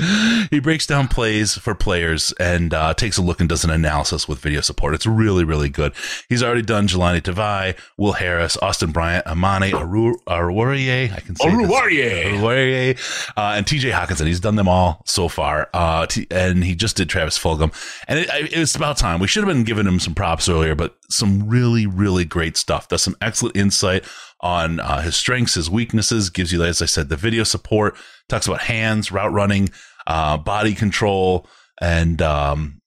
he breaks down plays for players and uh, takes a look and does an analysis with video support. It's really, really good. He's already done Jahlani Tavai, Will Harris, Austin Bryant, Amani Aru- Oruwariye. I can say this. Oruwariye. Oruwariye, uh, and TJ Hockenson. He's done them all so far. Uh, t- and he just did Travis Fulgham. And it, it, it's about time. We should have been giving him some props earlier, but some really, really great stuff. Does some excellent insight on uh, his strengths, his weaknesses, gives you, as I said, the video support, talks about hands, route running, uh, body control, and um,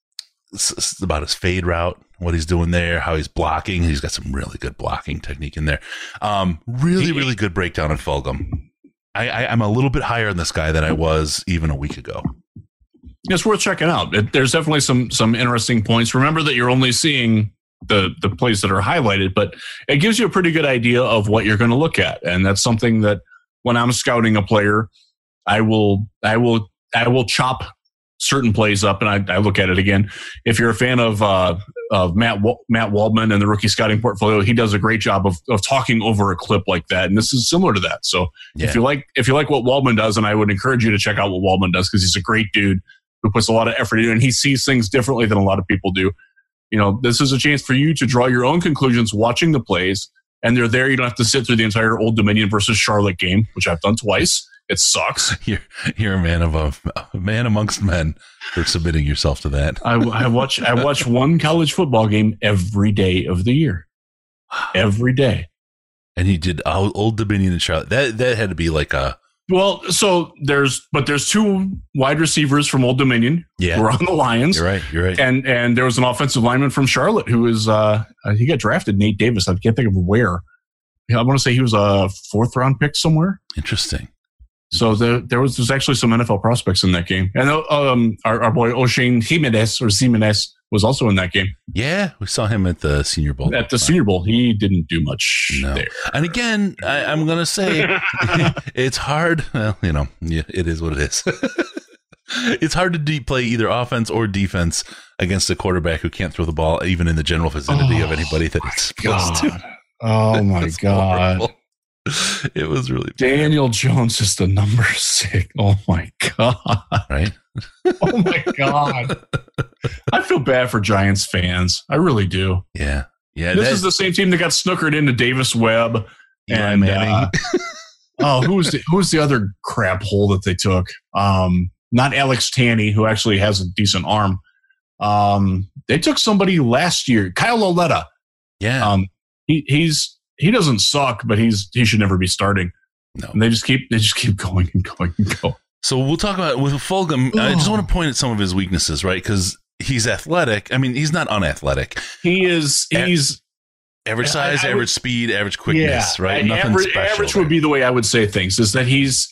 about his fade route, what he's doing there, how he's blocking. He's got some really good blocking technique in there. Um, really, really good breakdown on Fulgham. I, I, I'm a little bit higher on this guy than I was even a week ago. It's worth checking out. It, there's definitely some some interesting points. Remember that you're only seeing the the plays that are highlighted, but it gives you a pretty good idea of what you're going to look at, and that's something that when I'm scouting a player, I will I will I will chop certain plays up and I, I look at it again. If you're a fan of uh, of Matt Matt Waldman and the rookie scouting portfolio, he does a great job of of talking over a clip like that, and this is similar to that. So Yeah. if you like if you like what Waldman does, and I would encourage you to check out what Waldman does because he's a great dude who puts a lot of effort in and he sees things differently than a lot of people do. You know, this is a chance for you to draw your own conclusions watching the plays, and they're there. You don't have to sit through the entire Old Dominion versus Charlotte game, which I've done twice. It sucks. You're, you're a man of a, a man amongst men for submitting yourself to that. I, I watch I watch one college football game every day of the year, every day. And he did Old Old Dominion and Charlotte. That that had to be like a Well, so there's but there's two wide receivers from Old Dominion yeah. who are on the Lions. You're right. You're right. and and there was an offensive lineman from Charlotte who was uh he got drafted Nate Davis I can't think of where I want to say he was a fourth round pick somewhere Interesting. so the, there was there's actually some NFL prospects in that game and uh, um our, our boy O'Shane Jimenez or Jimenez was also in that game Yeah, we saw him at the Senior Bowl. at the Senior Bowl he didn't do much No. there And again, I, I'm gonna say it's hard. Well, you know, yeah, it is what it is. it's hard to de- play either offense or defense against a quarterback who can't throw the ball even in the general vicinity of Oh, anybody that it's supposed to. Oh my It's God horrible. It was really Daniel Jones is the number six. Oh my God. right. Oh my God. I feel bad for Giants fans. I really do. Yeah, Yeah, this that- is the same team that got snookered into Davis Webb Eli and uh, oh, who was the who was the other crap hole that they took? Um, not Alex Tanney, who actually has a decent arm. Um, they took somebody last year, Kyle Lauletta. yeah. Um, he he's he doesn't suck, but he's he should never be starting. No. And they just keep they just keep going and going and going. So we'll talk about with Fulgham. I just want to point at some of his weaknesses, right? Because he's athletic. I mean, he's not unathletic. He is he's Average size, I would- average speed, average quickness, right? Nothing average, special. average there. would be the way I would say things. Is that he's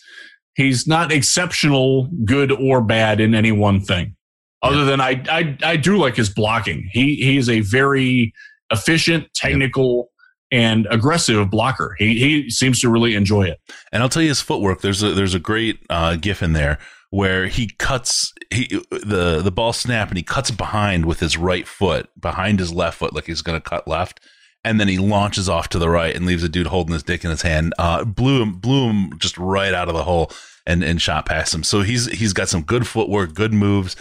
he's not exceptional, good or bad in any one thing. Other than I, I I do like his blocking. He he is a very efficient, technical, and aggressive blocker. He he seems to really enjoy it. And I'll tell you his footwork. There's a there's a great uh, gif in there where he cuts he the the ball snap and he cuts behind with his right foot behind his left foot like he's going to cut left, and then he launches off to the right and leaves a dude holding his dick in his hand. Uh, blew him blew him just right out of the hole and and shot past him. So he's he's got some good footwork, good moves,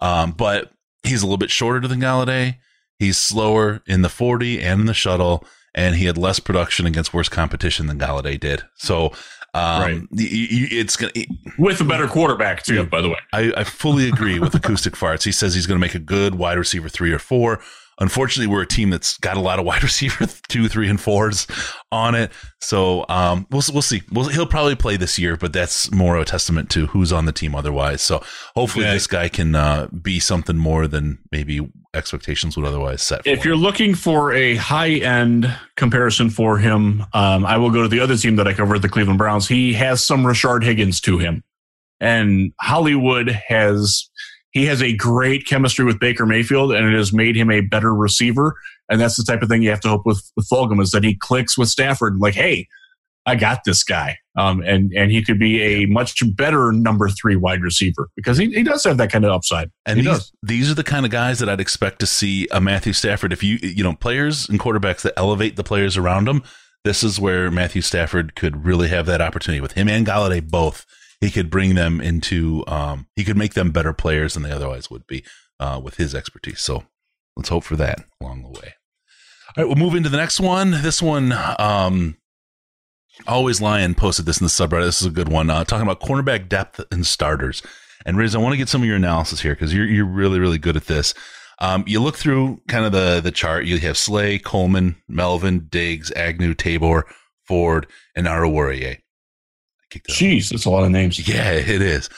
um, but he's a little bit shorter than Golladay. He's slower in the forty and in the shuttle and he had less production against worse competition than Golladay did. So, um, Right. it's gonna. With a better quarterback too, Yeah. by the way. I, I fully agree with acoustic farts. He says he's going to make a good wide receiver three or four. Unfortunately, we're a team that's got a lot of wide receiver two, three, and fours on it. So um, we'll we'll see. We'll, he'll probably play this year, but that's more a testament to who's on the team otherwise. So hopefully, Yeah. this guy can uh, be something more than maybe expectations would otherwise set. For If him. you're looking for a high end comparison for him, um, I will go to the other team that I covered, the Cleveland Browns. He has some Rashard Higgins to him, and Hollywood has he has a great chemistry with Baker Mayfield, and it has made him a better receiver. And that's the type of thing you have to hope with with Fulgham is that he clicks with Stafford, like, hey, I got this guy, um, and and he could be a much better number three wide receiver because he, he does have that kind of upside. And he these, does. these are the kind of guys that I'd expect to see a Matthew Stafford. If you, you know, players and quarterbacks that elevate the players around them, this is where Matthew Stafford could really have that opportunity with him and Golladay both. He could bring them into, um, he could make them better players than they otherwise would be, uh, with his expertise. So let's hope for that along the way. All right, we'll move into the next one. This one, um, Always Lion posted this in the subreddit. This is a good one. Uh, talking about cornerback depth and starters. And Riz, I want to get some of your analysis here because you're you're really really good at this. Um, you look through kind of the the chart. You have Slay, Coleman, Melvin, Diggs, Agnew, Tabor, Ford, and Oruwariye. Jeez, that's a lot of names. Yeah, it is.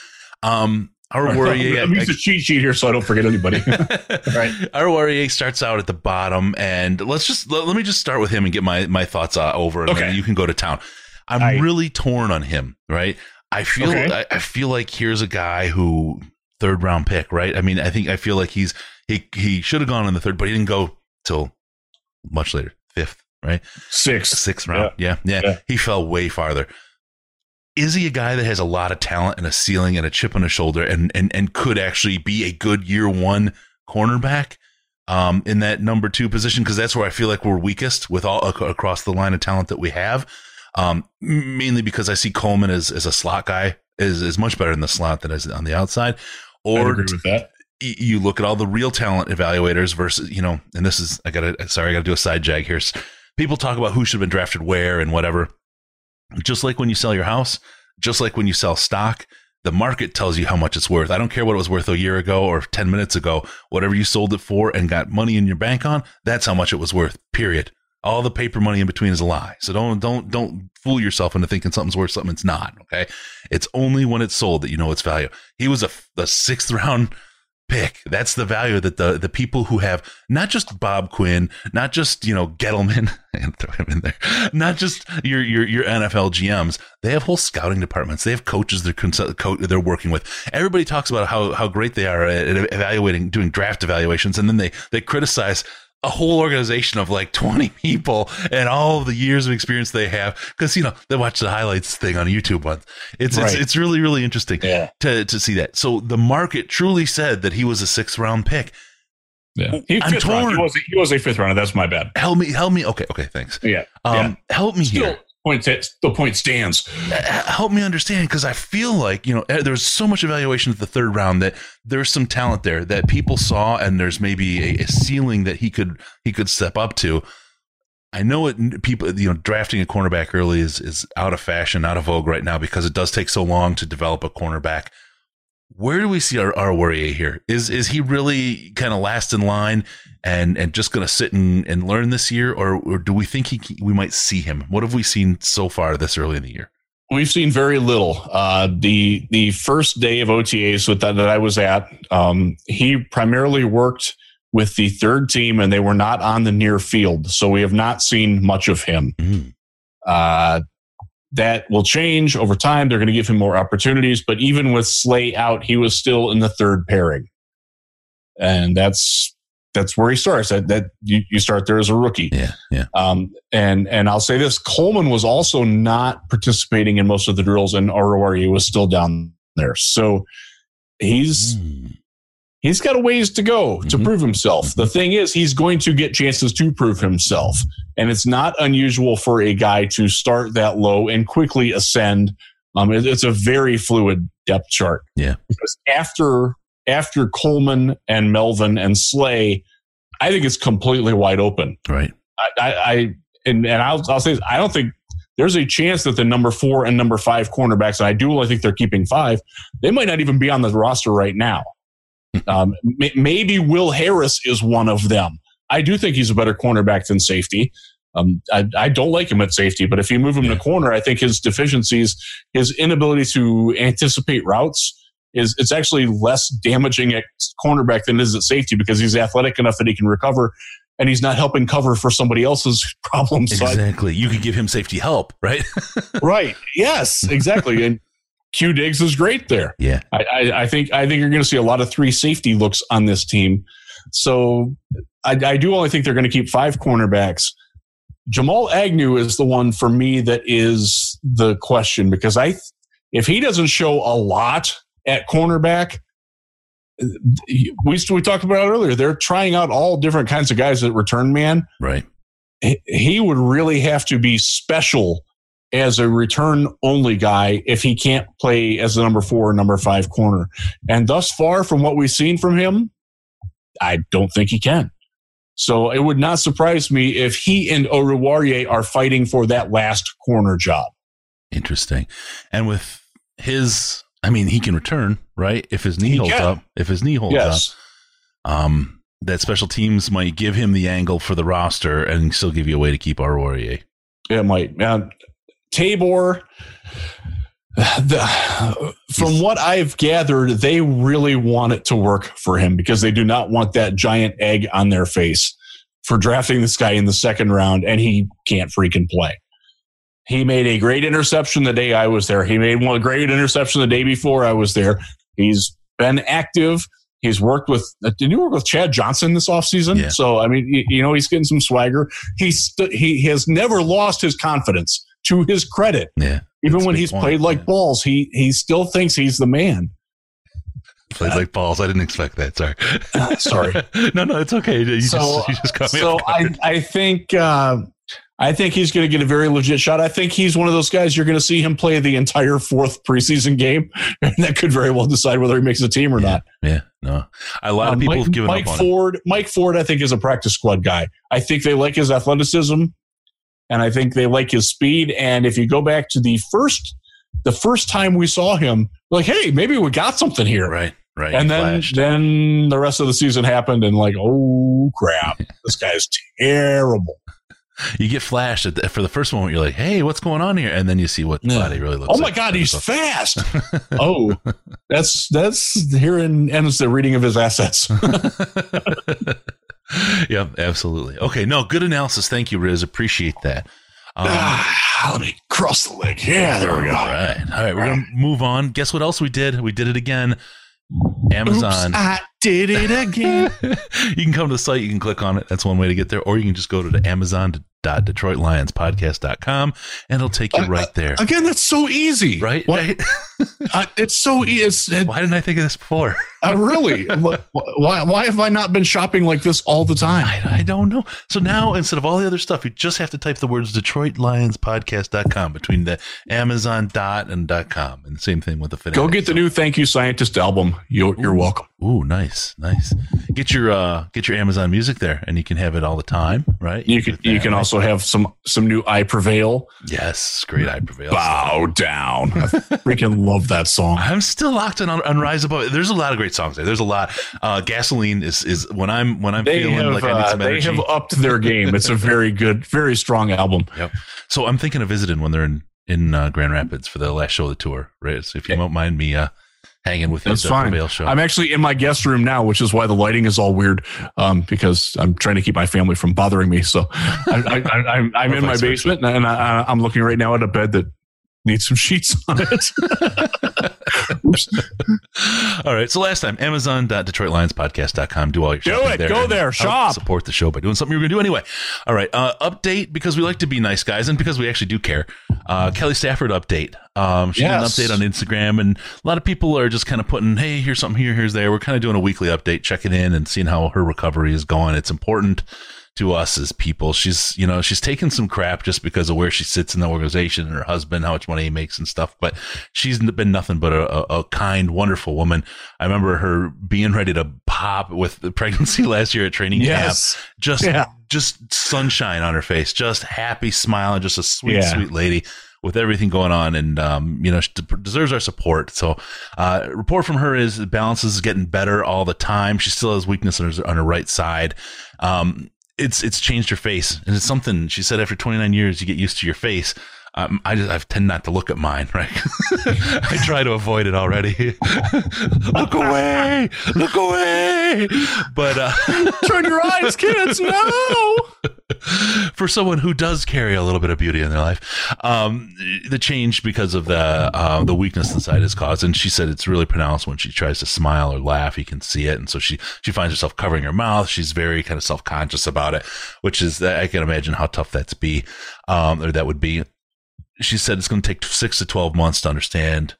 Um, Oruwariye. I'm using a cheat sheet here so I don't forget anybody. right. Oruwariye starts out at the bottom, and let's just let, let me just start with him and get my my thoughts uh, over, and Okay. then you can go to town. I'm I- really torn on him. Right. I feel Okay. I, I feel like here's a guy who third round pick. Right. I mean, I think I feel like he's he he should have gone in the third, but he didn't go till much later, fifth. Right Six. sixth round. Yeah. Yeah, Yeah. He fell way farther. Is he a guy that has a lot of talent and a ceiling and a chip on his shoulder and and, and could actually be a good year one cornerback um, in that number two position? Because that's where I feel like we're weakest with all ac- across the line of talent that we have. Um, mainly because I see Coleman as, as a slot guy is, is much better in the slot than is on the outside. Or agree with that. you look at all the real talent evaluators versus you know and this is i gotta sorry i gotta do a side jag here people talk about who should have been drafted where and whatever just like when you sell your house just like when you sell stock the market tells you how much it's worth. I don't care what it was worth a year ago or 10 minutes ago. Whatever you sold it for and got money in your bank on that's how much it was worth period. All the paper money in between is a lie. So don't don't don't fool yourself into thinking something's worth something it's not okay? It's only when it's sold that you know its value. He was a, a sixth round pick. That's the value that the the people who have not just Bob Quinn, not just you know Gettleman, and throw him in there, not just your your your NFL GMs. They have whole scouting departments. They have coaches they're consult, co- they're working with. Everybody talks about how how great they are at, at evaluating, doing draft evaluations, and then they they criticize. A whole organization of like 20 people and all the years of experience they have because you know they watch the highlights thing on YouTube once. It's Right. it's it's really really interesting Yeah. to to see that. So the market truly said that he was a sixth round pick. Yeah. He, I'm fifth round. torn. He was, a, he was a fifth rounder. That's my bad. Help me, help me. Okay, okay, thanks. Yeah. Um, help me Still, here. Point the point stands. Help me understand because I feel like you know eh, there's so much evaluation at the third round that there's some talent there that people saw, and there's maybe a, a ceiling that he could he could step up to. I know it. People, you know, drafting a cornerback early is is out of fashion, out of vogue right now because it does take so long to develop a cornerback. Where do we see our, our Warrior here? Is is he really kind of last in line and and just going to sit and, and learn this year, or, or do we think he we might see him? What have we seen so far this early in the year? We've seen very little. Uh, the the first day of OTAs with that, that I was at, um, he primarily worked with the third team, and they were not on the near field, so we have not seen much of him. Mm. Uh, that will change over time. They're going to give him more opportunities, but even with Slay out, he was still in the third pairing, and that's that's where he starts. That, that you, you start there as a rookie. Yeah, yeah. Um, and and I'll say this: Coleman was also not participating in most of the drills, and Oruwariye was still down there. So he's mm. he's got a ways to go to mm-hmm. prove himself. The thing is, he's going to get chances to prove himself, and it's not unusual for a guy to start that low and quickly ascend. Um, it, it's a very fluid depth chart. Yeah, because after after Coleman and Melvin and Slay, I think it's completely wide open. Right. I, I, I and, and I'll, I'll say, I don't think there's a chance that the number four and number five cornerbacks, and I do I think they're keeping five, they might not even be on the roster right now. um, maybe Will Harris is one of them. I do think he's a better cornerback than safety. Um, I, I, don't like him at safety, but if you move him yeah. to corner, I think his deficiencies, his inability to anticipate routes, is it's actually less damaging at cornerback than it is at safety because he's athletic enough that he can recover and he's not helping cover for somebody else's problems. Exactly. So I, you could give him safety help, right? right. Yes, exactly. And Q Diggs is great there. Yeah. I, I, I think I think you're going to see a lot of three safety looks on this team. So I, I do only think they're going to keep five cornerbacks. Jamal Agnew is the one for me that is the question because I, if he doesn't show a lot at cornerback, we we talked about earlier. They're trying out all different kinds of guys at return man. Right. He would really have to be special as a return only guy if he can't play as a number four or number five corner. And thus far, from what we've seen from him, I don't think he can. So it would not surprise me if he and Oruwariye are fighting for that last corner job. Interesting. And with his I mean, he can return, right? If his knee he holds can. up, if his knee holds yes. up, um, that special teams might give him the angle for the roster and still give you a way to keep Oruwariye. It might. Uh, Tabor, the, from what I've gathered, they really want it to work for him because they do not want that giant egg on their face for drafting this guy in the second round and he can't freaking play. He made a great interception the day I was there. He made one great interception the day before I was there. He's been active. He's worked with, uh, did you work with Chad Johnson this offseason? Yeah. So, I mean, you, you, know, he's getting some swagger. He's, st- he has never lost his confidence to his credit. Yeah. Even when he's point, played like yeah. balls, he, he still thinks he's the man. Played uh, like balls. I didn't expect that. Sorry. sorry. no, no, it's okay. You so, just, you just So I, I think, uh, I think he's going to get a very legit shot. I think he's one of those guys you're going to see him play the entire fourth preseason game, and that could very well decide whether he makes a team or yeah, not. Yeah, no, a lot of uh, people Mike, have given Mike up Ford. Him. Mike Ford, I think, is a practice squad guy. I think they like his athleticism, and I think they like his speed. And if you go back to the first, the first time we saw him, like, hey, maybe we got something here, right? Right. And then, flashed. then the rest of the season happened, and like, oh crap, this guy's terrible you get flashed the, for the first moment. You're like, "Hey, what's going on here?" And then you see what the yeah. body really looks. Oh my like. god, he's fast! oh, that's that's here ends the reading of his assets. yeah, absolutely. Okay, no, good analysis. Thank you, Riz. Appreciate that. Um, ah, let me cross the leg. Yeah, there we go. All right, all right. We're gonna move on. Guess what else we did? We did it again. Amazon. Oops, I did it again. you can come to the site, you can click on it. That's one way to get there. Or you can just go to the amazon.detroitlionspodcast.com and it'll take you uh, right there. Again, that's so easy. Right? Uh, it's so easy. It, Why didn't I think of this before? Uh, really? why, why have I not been shopping like this all the time? I, I don't know. So now instead of all the other stuff, you just have to type the words DetroitLionsPodcast.com between the Amazon dot and dot com. And same thing with the Fanatic. Go get the new Thank You Scientist album. You're, you're welcome. Ooh, nice, nice. Get your uh get your Amazon music there and you can have it all the time, right? You can you can also have some some new I Prevail. Yes, great I Prevail. Bow down. I freaking love that song. I'm still locked in on, on Rise Above. There's a lot of great songs there. There's a lot. Uh Gasoline is is when I'm when I'm They feeling have like I need uh, some they have upped their game. It's a very good, very strong album. Yep. So I'm thinking of visiting when they're in in uh, Grand Rapids for the last show of the tour, right? So if you won't mind me uh hanging with That's at the fine. Show. I'm actually in my guest room now, which is why the lighting is all weird. Um, because I'm trying to keep my family from bothering me. So I, I, I, I'm, I'm in my basement and I, I'm looking right now at a bed that needs some sheets on it. All right. So last time, Amazon.DetroitLionsPodcast.com. Do all your Do shopping it. there. Go there. Shop. Support the show by doing something you're going to do anyway. All right. Uh, update because we like to be nice guys and because we actually do care. Uh, Kelly Stafford update. Um, she Yes. did an update on Instagram and a lot of people are just kind of putting, Hey, here's something here, here's there. We're kind of doing a weekly update, checking in and seeing how her recovery is going. It's important to us as people. She's, you know, she's taken some crap just because of where she sits in the organization and her husband, how much money he makes and stuff. But she's been nothing but a, a, kind, wonderful woman. I remember her being ready to pop with the pregnancy last year at training Yes. camp. Just, Yeah. just sunshine on her face, just happy, smiling, just a sweet, Yeah. sweet lady with everything going on and um, you know she deserves our support so uh, report from her is balance is getting better all the time she still has weakness on her, on her right side um, it's it's changed her face and it's something she said after 29 years you get used to your face um, I just I tend not to look at mine, right? I try to avoid it already. look away, look away. But uh, Turn your eyes, kids. No. for someone who does carry a little bit of beauty in their life, um, the change because of the uh, the weakness inside is caused. And she said it's really pronounced when she tries to smile or laugh. You can see it, and so she she finds herself covering her mouth. She's very kind of self conscious about it, which is I can imagine how tough that's be, um, or that would be. She said it's going to take six to twelve months to understand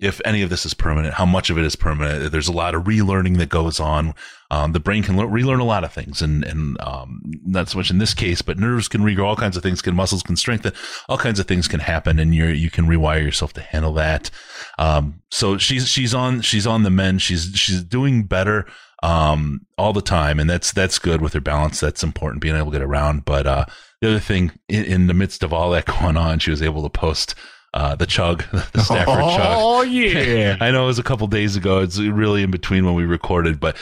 if any of this is permanent, how much of it is permanent. There's a lot of relearning that goes on. Um, the brain can le- relearn a lot of things, and and um, not so much in this case, but nerves can regrow. All kinds of things can, muscles can strengthen. All kinds of things can happen, and you you can rewire yourself to handle that. Um, so she's she's on she's on the mend. She's she's doing better um, all the time, and that's that's good with her balance. That's important, being able to get around. But uh, the other thing, in, in the midst of all that going on, she was able to post uh, the chug, the Stafford chug. Oh yeah. I know it was a couple days ago. It's really in between when we recorded, but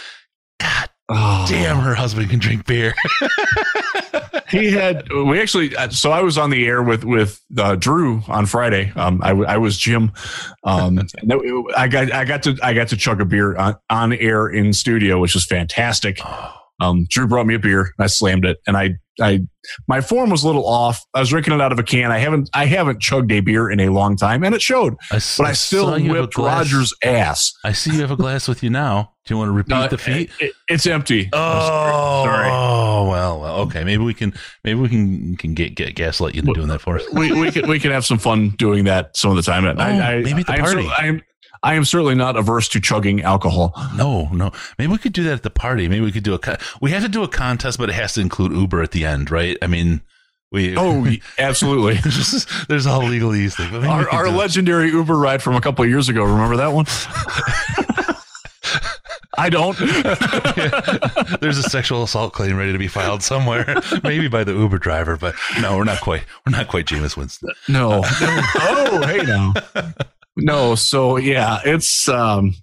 God Oh. damn, her husband can drink beer. he had we actually uh, so i was on the air with with uh, drew on friday um i, I was jim um i got i got to i got to chug a beer on, on air in studio which was fantastic um drew brought me a beer i slammed it and i i my form was a little off i was drinking it out of a can i haven't i haven't chugged a beer in a long time and it showed I but i still whipped roger's ass I see you have a glass with you now. Do you want to repeat Uh, the feat? it- it's empty Oh, sorry. oh well, well, okay. Maybe we can, maybe we can can get get gaslight you into doing that for us. we we can we can have some fun doing that some of the time. And I, I, Oh, maybe at the party. cer- I am I am certainly not averse to chugging alcohol. No, no. Maybe we could do that at the party. Maybe we could do a. co- We have to do a contest, but it has to include Uber at the end, right? I mean, we. Oh, absolutely. there's, there's all legalese thing. But maybe we Our, our legendary Uber ride from a couple of years ago. Remember that one? I don't. There's a sexual assault claim ready to be filed somewhere, maybe by the Uber driver, but no, we're not quite. We're not quite Jameis Winston. No. oh, hey now. No. So yeah, it's um,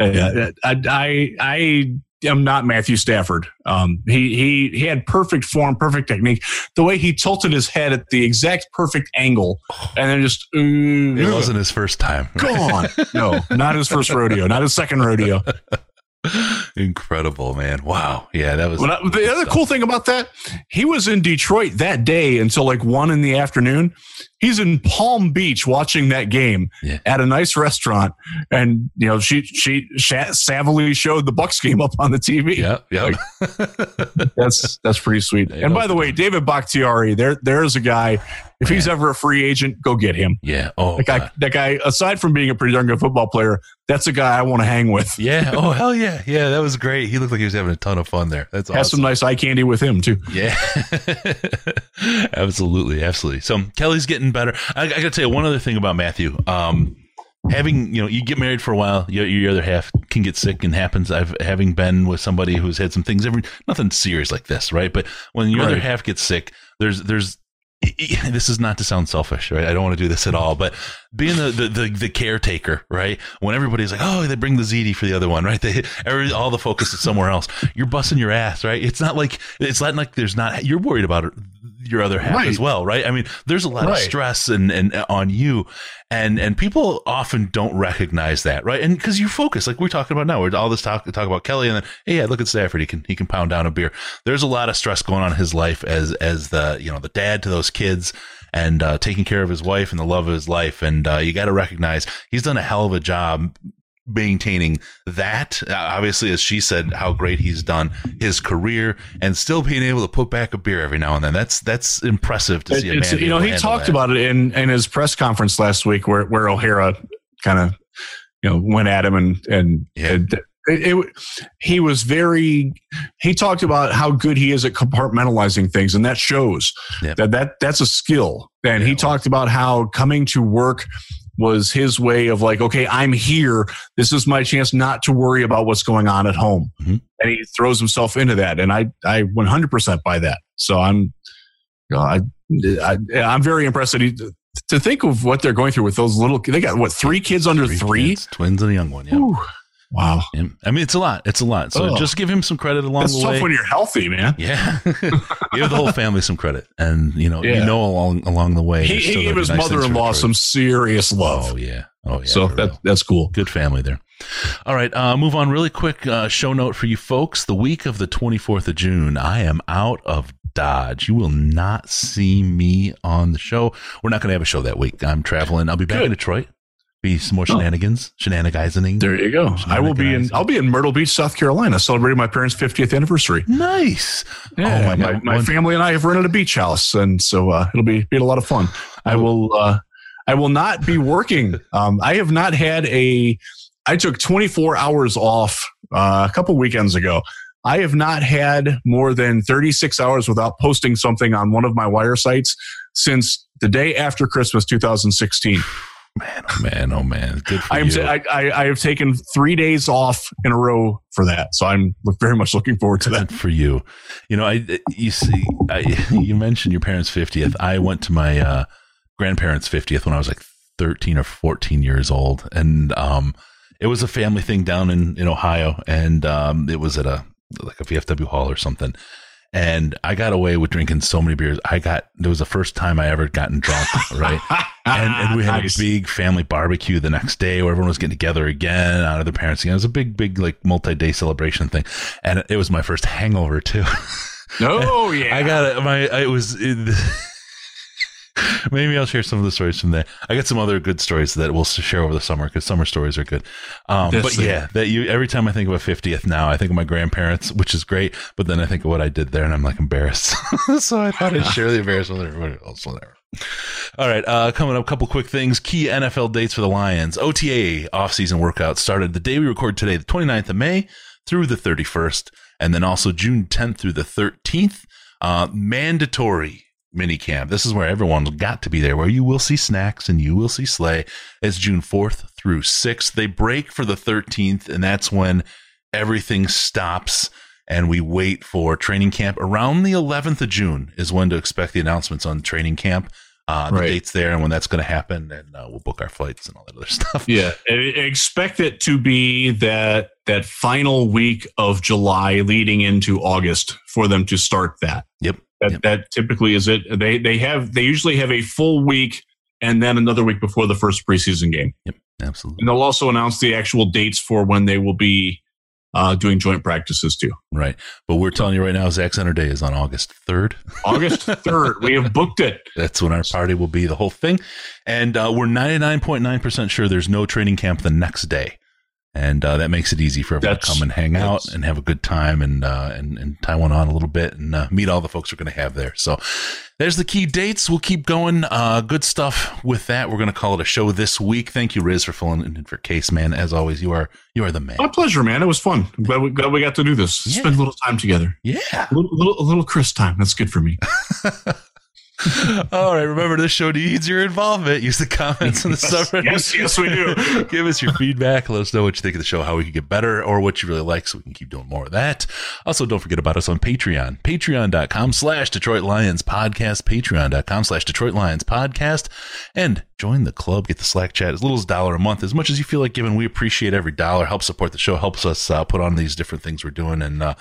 uh, I I I am not Matthew Stafford. Um, he he he had perfect form, perfect technique. The way he tilted his head at the exact perfect angle, and then just uh, It wasn't his first time. gone. No, not his first rodeo, not his second rodeo. Incredible, man! Wow, yeah, that was. I- the other cool thing about that, he was in Detroit that day until like one in the afternoon. He's in Palm Beach watching that game Yeah. at a nice restaurant, and you know she she savvily showed the Bucks game up on the TV. Yeah, yeah. That's that's pretty sweet. Yeah, And by the way, David Bakhtiari, there there's a guy If he's ever a free agent, go get him. Yeah. Oh, That guy, God. that guy, aside from being a pretty darn good football player, that's a guy I want to hang with. Yeah. Oh, hell yeah. Yeah. That was great. He looked like he was having a ton of fun there. That's awesome. Have awesome. some nice eye candy with him too. Yeah, absolutely, absolutely. So Kelly's getting better. I, I got to tell you one other thing about Matthew. Um, having you know, you get married for a while, your, your other half can get sick, and happens. I've having been with somebody who's had some things, every nothing serious like this, right? But when your other half gets sick, there's there's this is not to sound selfish, right? I don't want to do this at all, but being the, the, the, the caretaker, right? When everybody's like, oh, they bring the ZD for the other one, right? They, every, all the focus is somewhere else. You're busting your ass, right? It's not like, it's not like there's not, you're worried about it, your other half Right. as well, right? I mean, there's a lot of stress and, and on you and, and people often don't recognize that, right? And cause you focus, like we're talking about now, we're all this talk, talk about Kelly and then, hey, yeah, look at Stafford. He can, he can pound down a beer. There's a lot of stress going on in his life as, as the, you know, the dad to those kids and uh, taking care of his wife and the love of his life. And uh, you got to recognize he's done a hell of a job maintaining that. Uh, obviously, as she said, how great he's done his career and still being able to put back a beer every now and then. That's that's impressive to see. A man you know, he talked that. about it in, in his press conference last week where, where O'Hara kind of, you know, went at him and, and, Yeah. and it, it, he was very, he talked about how good he is at compartmentalizing things and that shows Yep. that, that that's a skill. And he talked about how coming to work was his way of like, okay, I'm here. This is my chance not to worry about what's going on at home. Mhm. And he throws himself into that. And I, I 100% buy that. So I'm, you know, I, I, I'm very impressed that he, to think of what they're going through with those little, they got what, three kids under three? kids, twins and a young one. Yeah. Whew. Wow. I mean, it's a lot. It's a lot. So Oh. just give him some credit along That's the tough way. when you're healthy, man. yeah, give the whole family some credit, and you know, you know, along along the way, He, he gave his nice mother-in-law some serious love. Oh yeah, oh yeah. so for that real. that's cool. good family there. All right, uh, move on really quick. Uh, show note for you folks: the week of the 24th of June, I am out of Dodge. You will not see me on the show. We're not going to have a show that week. I'm traveling. I'll be back Good. in Detroit. Be some more shenanigans, shenanigans. There you go. I will be in. I'll be in Myrtle Beach, South Carolina, celebrating my parents' 50th anniversary. Nice. Yeah, oh my, my, my family and I have rented a beach house, and so uh, it'll be be a lot of fun. I will. Uh, I will not be working. Um, I have not had a. I took 24 hours off uh, a couple weekends ago. I have not had more than 36 hours without posting something on one of my wire sites since the day after Christmas 2016. Man, oh man, oh man. Good for I am. you. I, I, I have taken three days off in a row for that, so I'm very much looking forward to that. Good for you. You know, I you see, I, you mentioned your parents' fiftieth. I went to my uh, grandparents' fiftieth when I was like thirteen or fourteen years old, and um, it was a family thing down in in Ohio, and um, it was at a like a VFW hall or something. And I got away with drinking so many beers. I got it was the first time I ever gotten drunk, right? and, and we had Nice. a big family barbecue the next day where everyone was getting together again out of their parents again. It was a big, big like multi-day celebration thing, and it was my first hangover too. Oh yeah, I got it. My it was. It, maybe I'll share some of the stories from there. I got some other good stories that we'll share over the summer because summer stories are good. Um, but yeah, that you every time I think of a fiftieth now, I think of my grandparents, which is great. But then I think of what I did there, and I'm like embarrassed. so I thought I'd share the embarrassment with everybody else. Whatever. All right, uh, coming up, a couple quick things. Key NFL dates for the Lions. OTA offseason workout started the day we record today, the 29th of May through the 31st, and then also June 10th through the 13th. Uh, mandatory mini camp. This is where everyone's got to be there, where you will see snacks and you will see Slay. It's June 4th through 6th. They break for the 13th, and that's when everything stops and we wait for training camp around the 11th of June is when to expect the announcements on training camp. Uh, the Right. dates there and when that's going to happen, and uh, we'll book our flights and all that other stuff. Yeah, expect it to be that that final week of July leading into August for them to start that. Yep. That Yep. that typically is it. They they have they usually have a full week and then another week before the first preseason game. Yep, Absolutely. And they'll also announce the actual dates for when they will be uh, doing joint practices too. Right. But we're telling you right now, Zach Center Day is on August 3rd. August 3rd, we have booked it. That's when our party will be, the whole thing. And uh, we're 99.9% sure there's no training camp the next day. And uh, that makes it easy for everyone to come and hang out and have a good time and uh, and, and tie one on a little bit and uh, meet all the folks we're going to have there. So there's the key dates. We'll keep going. Uh, good stuff with that. We're going to call it a show this week. Thank you, Riz, for filling in for Case, man. As always, you are you are the man. My pleasure, man. It was fun. I'm glad we, glad we got to do this. Yeah. Spend a little time together. Yeah. A little, little, a little Chris time. That's good for me. All right. Remember, this show needs your involvement. Use the comments in the subreddit. yes, yes, we do. Give us your feedback. Let us know what you think of the show, how we can get better, or what you really like so we can keep doing more of that. Also, don't forget about us on Patreon. Patreon.com slash Detroit Lions Podcast. Patreon.com slash Detroit Lions Podcast. And join the club. Get the Slack chat as little as a dollar a month. As much as you feel like giving, we appreciate every dollar. Help support the show. Helps us uh, put on these different things we're doing. And, uh,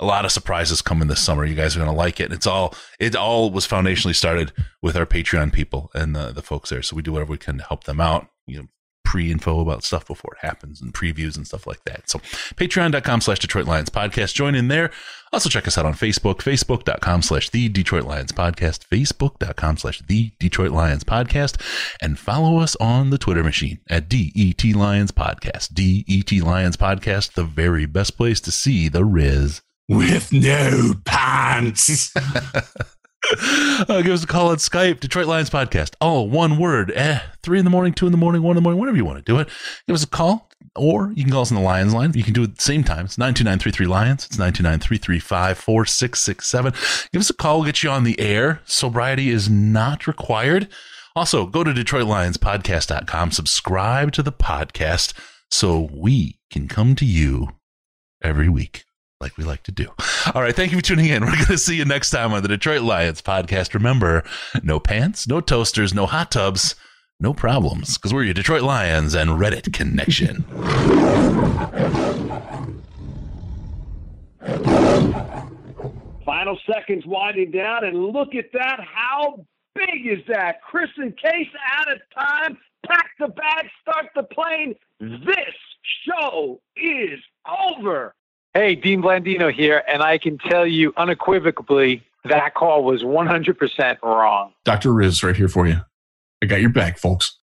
a lot of surprises coming this summer. You guys are going to like it. It's all, it all was foundationally started with our Patreon people and the, the folks there. So we do whatever we can to help them out. You know, pre info about stuff before it happens and previews and stuff like that. So patreon.com slash Detroit Lions podcast. Join in there. Also check us out on Facebook, facebook.com slash the Detroit Lions podcast, facebook.com slash the Detroit Lions podcast, and follow us on the Twitter machine at DET Lions podcast. DET Lions podcast, the very best place to see the Riz. With no pants. uh, give us a call on Skype, Detroit Lions Podcast. All one word. Eh, three in the morning, two in the morning, one in the morning, whatever you want to do it. Give us a call, or you can call us on the Lions line. You can do it at the same time. It's 92933 Lions. It's 929 4667. Give us a call. We'll get you on the air. Sobriety is not required. Also, go to DetroitLionsPodcast.com, subscribe to the podcast so we can come to you every week like we like to do. All right. Thank you for tuning in. We're going to see you next time on the Detroit Lions podcast. Remember, no pants, no toasters, no hot tubs, no problems, because we're your Detroit Lions and Reddit connection. Final seconds winding down, and look at that. How big is that? Chris and Case out of time. Pack the bag, start the plane. This show is over. Hey, Dean Blandino here, and I can tell you unequivocally that call was 100% wrong. Dr. Riz right here for you. I got your back, folks.